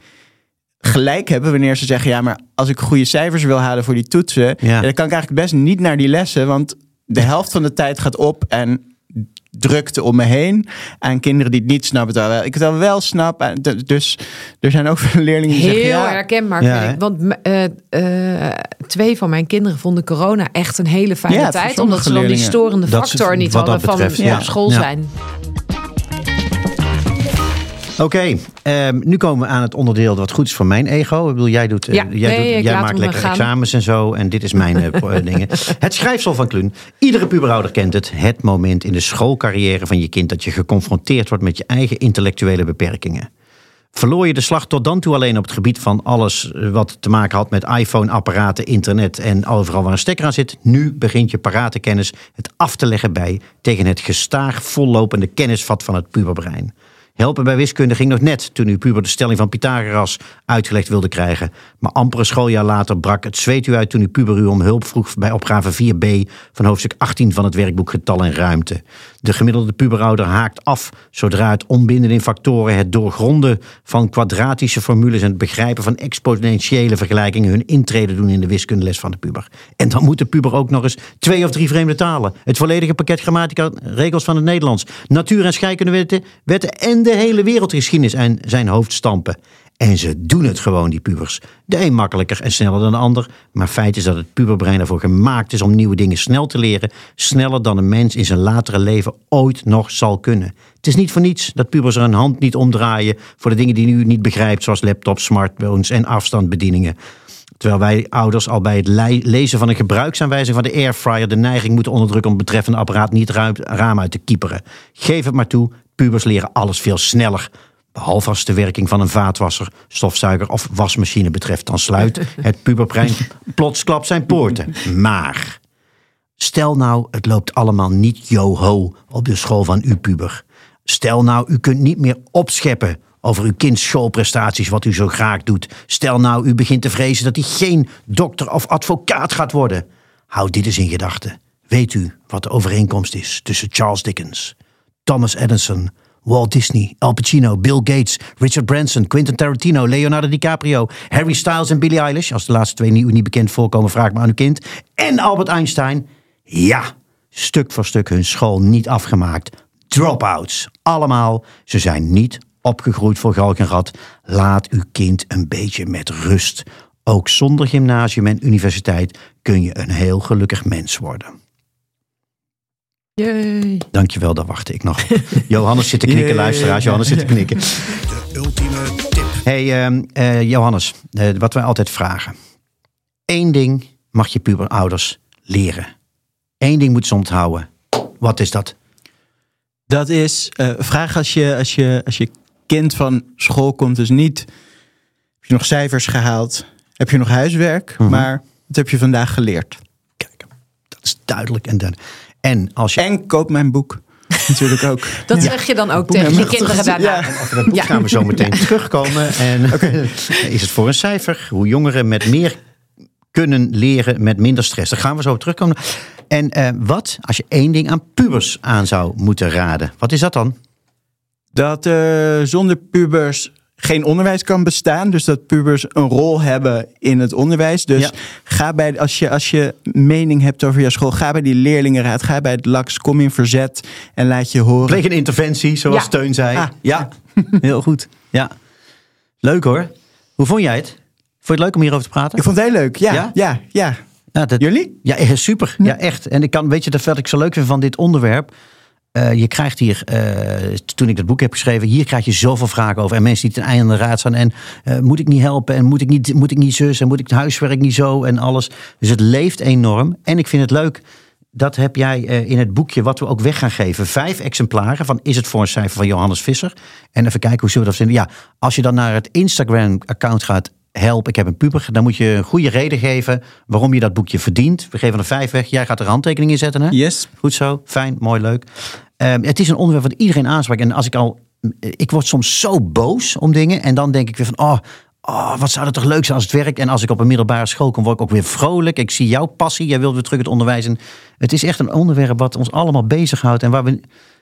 gelijk hebben wanneer ze zeggen: ja, maar als ik goede cijfers wil halen voor die toetsen, Ja. ja, dan kan ik eigenlijk best niet naar die lessen, want de helft van de tijd gaat op en drukte om me heen aan kinderen die het niet snappen. Terwijl ik het dan wel snap. En Dus er zijn ook veel leerlingen die Heel zeggen: ja, herkenbaar Ja, ik. Want eh, eh, twee van mijn kinderen vonden corona echt een hele fijne Ja, tijd. Omdat ze dan die storende Dat ze- factor niet hadden van betreft, ja. op school Ja. zijn. Oké, ehm, nu komen we aan het onderdeel wat goed is voor mijn ego. Ik bedoel, jij, doet, eh, Ja, jij, nee, doet, ik jij maakt lekker gaan. examens en zo. En dit is mijn eh, eh, dingen. Het schrijfsel van Kluun. Iedere puberouder kent het. Het moment in de schoolcarrière van je kind dat je geconfronteerd wordt met je eigen intellectuele beperkingen. Verloor je de slag tot dan toe alleen op het gebied van alles wat te maken had met iPhone-apparaten, internet en overal waar een stekker aan zit? Nu begint je paratenkennis het af te leggen bij tegen het gestaag vollopende kennisvat van het puberbrein. Helpen bij wiskunde ging nog net toen uw puber de stelling van Pythagoras uitgelegd wilde krijgen. Maar amper een schooljaar later brak het zweet u uit toen uw puber u om hulp vroeg bij opgave 4b van hoofdstuk 18 van het werkboek Getal en Ruimte. De gemiddelde puberouder haakt af zodra het ombinden in factoren, het doorgronden van kwadratische formules en het begrijpen van exponentiële vergelijkingen hun intrede doen in de wiskundeles van de puber. En dan moet de puber ook nog eens twee of drie vreemde talen, het volledige pakket grammatica, regels van het Nederlands, natuur- en scheikundewetten wetten en de hele wereldgeschiedenis aan zijn hoofd stampen. En ze doen het gewoon, die pubers. De een makkelijker en sneller dan de ander. Maar feit is dat het puberbrein ervoor gemaakt is om nieuwe dingen snel te leren. Sneller dan een mens in zijn latere leven ooit nog zal kunnen. Het is niet voor niets dat pubers er een hand niet omdraaien voor de dingen die u niet begrijpt, zoals laptops, smartphones en afstandsbedieningen. Terwijl wij ouders al bij het le- lezen van een gebruiksaanwijzing van de airfryer de neiging moeten onderdrukken om het betreffende apparaat niet raam uit te kieperen. Geef het maar toe, pubers leren alles veel sneller. Behalve als de werking van een vaatwasser, stofzuiger of wasmachine betreft. Dan sluit het puberbrein plotsklap zijn poorten. Maar stel nou, het loopt allemaal niet yo-ho op de school van uw puber. Stel nou, u kunt niet meer opscheppen over uw kinds schoolprestaties, wat u zo graag doet. Stel nou, u begint te vrezen dat hij geen dokter of advocaat gaat worden. Houd dit eens in gedachten. Weet u wat de overeenkomst is tussen Charles Dickens, Thomas Edison, Walt Disney, Al Pacino, Bill Gates, Richard Branson, Quentin Tarantino, Leonardo DiCaprio, Harry Styles en Billie Eilish. Als de laatste twee nieuw niet bekend voorkomen, vraag maar aan uw kind. En Albert Einstein. Ja, stuk voor stuk hun school niet afgemaakt. Dropouts. Allemaal. Ze zijn niet opgegroeid voor galg en rat. Laat uw kind een beetje met rust. Ook zonder gymnasium en universiteit kun je een heel gelukkig mens worden. Jee. Dankjewel, daar wachtte ik nog op. Johannes zit te knikken, luisteraars. Johannes zit te knikken. Hey, ehm, eh, Johannes, eh, wat wij altijd vragen. Eén ding mag je puberouders leren. Eén ding moet ze onthouden. Wat is dat? Dat is eh vraag als je, als, je, als je kind van school komt, dus niet heb je nog cijfers gehaald, heb je nog huiswerk, Mhm. maar wat heb je vandaag geleerd? Kijk, dat is duidelijk en duidelijk. En als je En koop mijn boek natuurlijk ook. Dat zeg je dan ook tegen je kinderen daarna. Ja. Over dat boek Ja. gaan we zo meteen terugkomen. En is het voor een cijfer? Hoe jongeren met meer kunnen leren met minder stress. Daar gaan we zo op terugkomen. En eh, wat als je één ding aan pubers aan zou moeten raden? Wat is dat dan? Dat eh, zonder pubers geen onderwijs kan bestaan. Dus dat pubers een rol hebben in het onderwijs. Dus Ja. ga bij, als je, als je mening hebt over je school, ga bij die leerlingenraad, ga bij het LAX, kom in verzet en laat je horen. Pleeg een interventie, zoals Ja. Teun zei. Ah. ja, heel goed. Ja. Leuk hoor. Hoe vond jij het? Vond je het leuk om hierover te praten? Ik vond het heel leuk. Ja, Ja? ja, ja. Ja, dat- Jullie? Ja, super. Ja. echt. En ik kan, weet je, dat wat ik zo leuk vind van dit onderwerp. Eh, je krijgt hier, eh, toen ik dat boek heb geschreven, hier krijg je zoveel vragen over. En mensen die ten einde aan de raad staan. En eh, moet ik niet helpen? En moet ik niet, moet ik niet zus? En moet ik het huiswerk niet zo? En alles. Dus het leeft enorm. En ik vind het leuk. Dat heb jij in het boekje, wat we ook weg gaan geven. Vijf exemplaren van Is het voor een cijfer van Johannes Visser. En even kijken hoe zullen we dat vinden. Ja, als je dan naar het Instagram-account gaat. Help, ik heb een puber. Dan moet je een goede reden geven waarom je dat boekje verdient. We geven er vijf weg. Jij gaat er handtekening in zetten, hè? Yes. Goed zo, fijn, mooi, leuk. Ehm, het is een onderwerp wat iedereen aanspreekt. En als ik al, ik word soms zo boos om dingen. En dan denk ik weer van, oh, oh, wat zou dat toch leuk zijn als het werkt. En als ik op een middelbare school kom, word ik ook weer vrolijk. Ik zie jouw passie. Jij wilt weer terug het onderwijs. En het is echt een onderwerp wat ons allemaal bezighoudt. En waar we,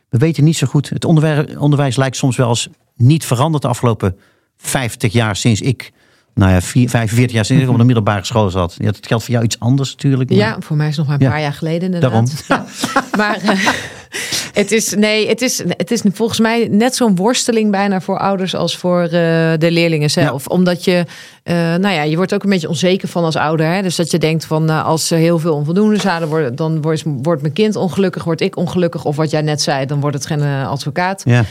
we weten niet zo goed. Het onderwijs, onderwijs lijkt soms wel als niet veranderd de afgelopen 50 jaar sinds ik. Nou ja, vier- 45 jaar ik op de middelbare school zat. Ja, dat geldt voor jou iets anders natuurlijk. maar- Ja, voor mij is het nog maar een Ja. paar jaar geleden inderdaad. Daarom. Ja. Maar eh, het is, nee, het is, het is volgens mij net zo'n worsteling bijna voor ouders als voor eh, de leerlingen zelf. Omdat je, eh, nou ja, je wordt ook een beetje onzeker van als ouder. Hè? Dus dat je denkt van, als er heel veel onvoldoende zouden worden, dan wordt, wordt mijn kind ongelukkig, word ik ongelukkig. Of wat jij net zei, dan wordt het geen advocaat. Ja.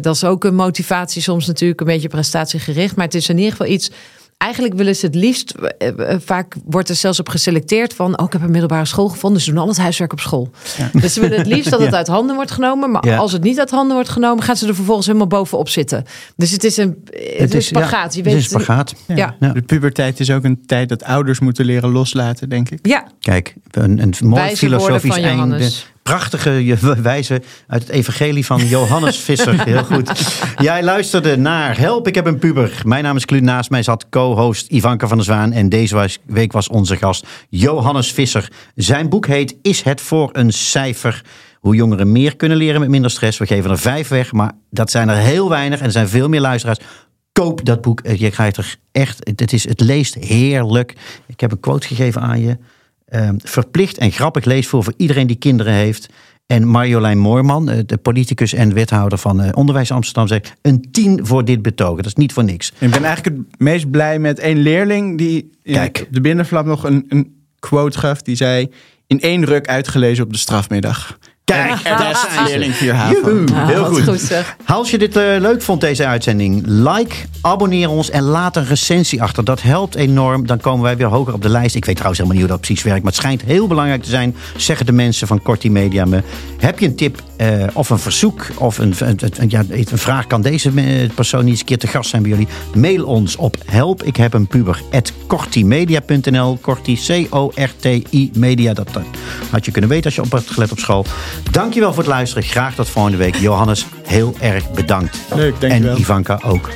Dat is ook een motivatie, soms natuurlijk een beetje prestatiegericht. Maar het is in ieder geval iets. Eigenlijk willen ze het liefst. eh, eh, vaak wordt er zelfs op geselecteerd van. Oh, ik heb een middelbare school gevonden. Ze doen al het huiswerk op school. Dus ze willen het liefst dat het uit handen wordt genomen. Maar Ja. als het niet uit handen wordt genomen, gaan ze er vervolgens helemaal bovenop zitten. Dus het is een, het is een spagaat. Ja, je het weet is een spagaat. Ja. Ja. De puberteit is ook een tijd dat ouders moeten leren loslaten, denk ik. Ja, Kijk, een, een mooi Wijze filosofisch einde. Prachtige je- wijze uit het evangelie van Johannes Visser. Heel goed. Jij luisterde naar Help, ik heb een puber. Mijn naam is Kluun. Naast mij zat co-host Ivanka van der Zwaan. En deze week was onze gast Johannes Visser. Zijn boek heet Is het voor een cijfer? Hoe jongeren meer kunnen leren met minder stress. We geven er vijf weg, maar dat zijn er heel weinig. En er zijn veel meer luisteraars. Koop dat boek. Eh, Je krijgt er echt, het is, het leest heerlijk. Ik heb een quote gegeven aan je. Ehm, verplicht en grappig leesvoer voor iedereen die kinderen heeft. En Marjolein Moorman, eh, de politicus en wethouder van eh, Onderwijs Amsterdam, zegt een tien voor dit betogen. Dat is niet voor niks. Ik ben eigenlijk het meest blij met één leerling die Kijk. op de binnenflap nog een, een quote gaf. Die zei, in één ruk uitgelezen op de strafmiddag. Kijk, En daar is een leerling 4H Joehoe, van. heel goed. goed zeg. Als je dit eh, leuk vond, deze uitzending, like, abonneer ons en laat een recensie achter. Dat helpt enorm. Dan komen wij weer hoger op de lijst. Ik weet trouwens helemaal niet hoe dat precies werkt, maar het schijnt heel belangrijk te zijn, zeggen de mensen van Korti Media me. Heb je een tip eh, of een verzoek of een, een, een- ja, een vraag, kan deze eh, persoon niet eens een keer te gast zijn bij jullie? Mail ons op help, ik heb een puber, at kortimedia.nl, korti, C-O-R-T-I media. Dat had je kunnen weten als je op hebt gelet op school. Dankjewel voor het luisteren. Graag tot volgende week. Johannes, heel erg bedankt. Leuk, dankjewel. En Ivanka ook.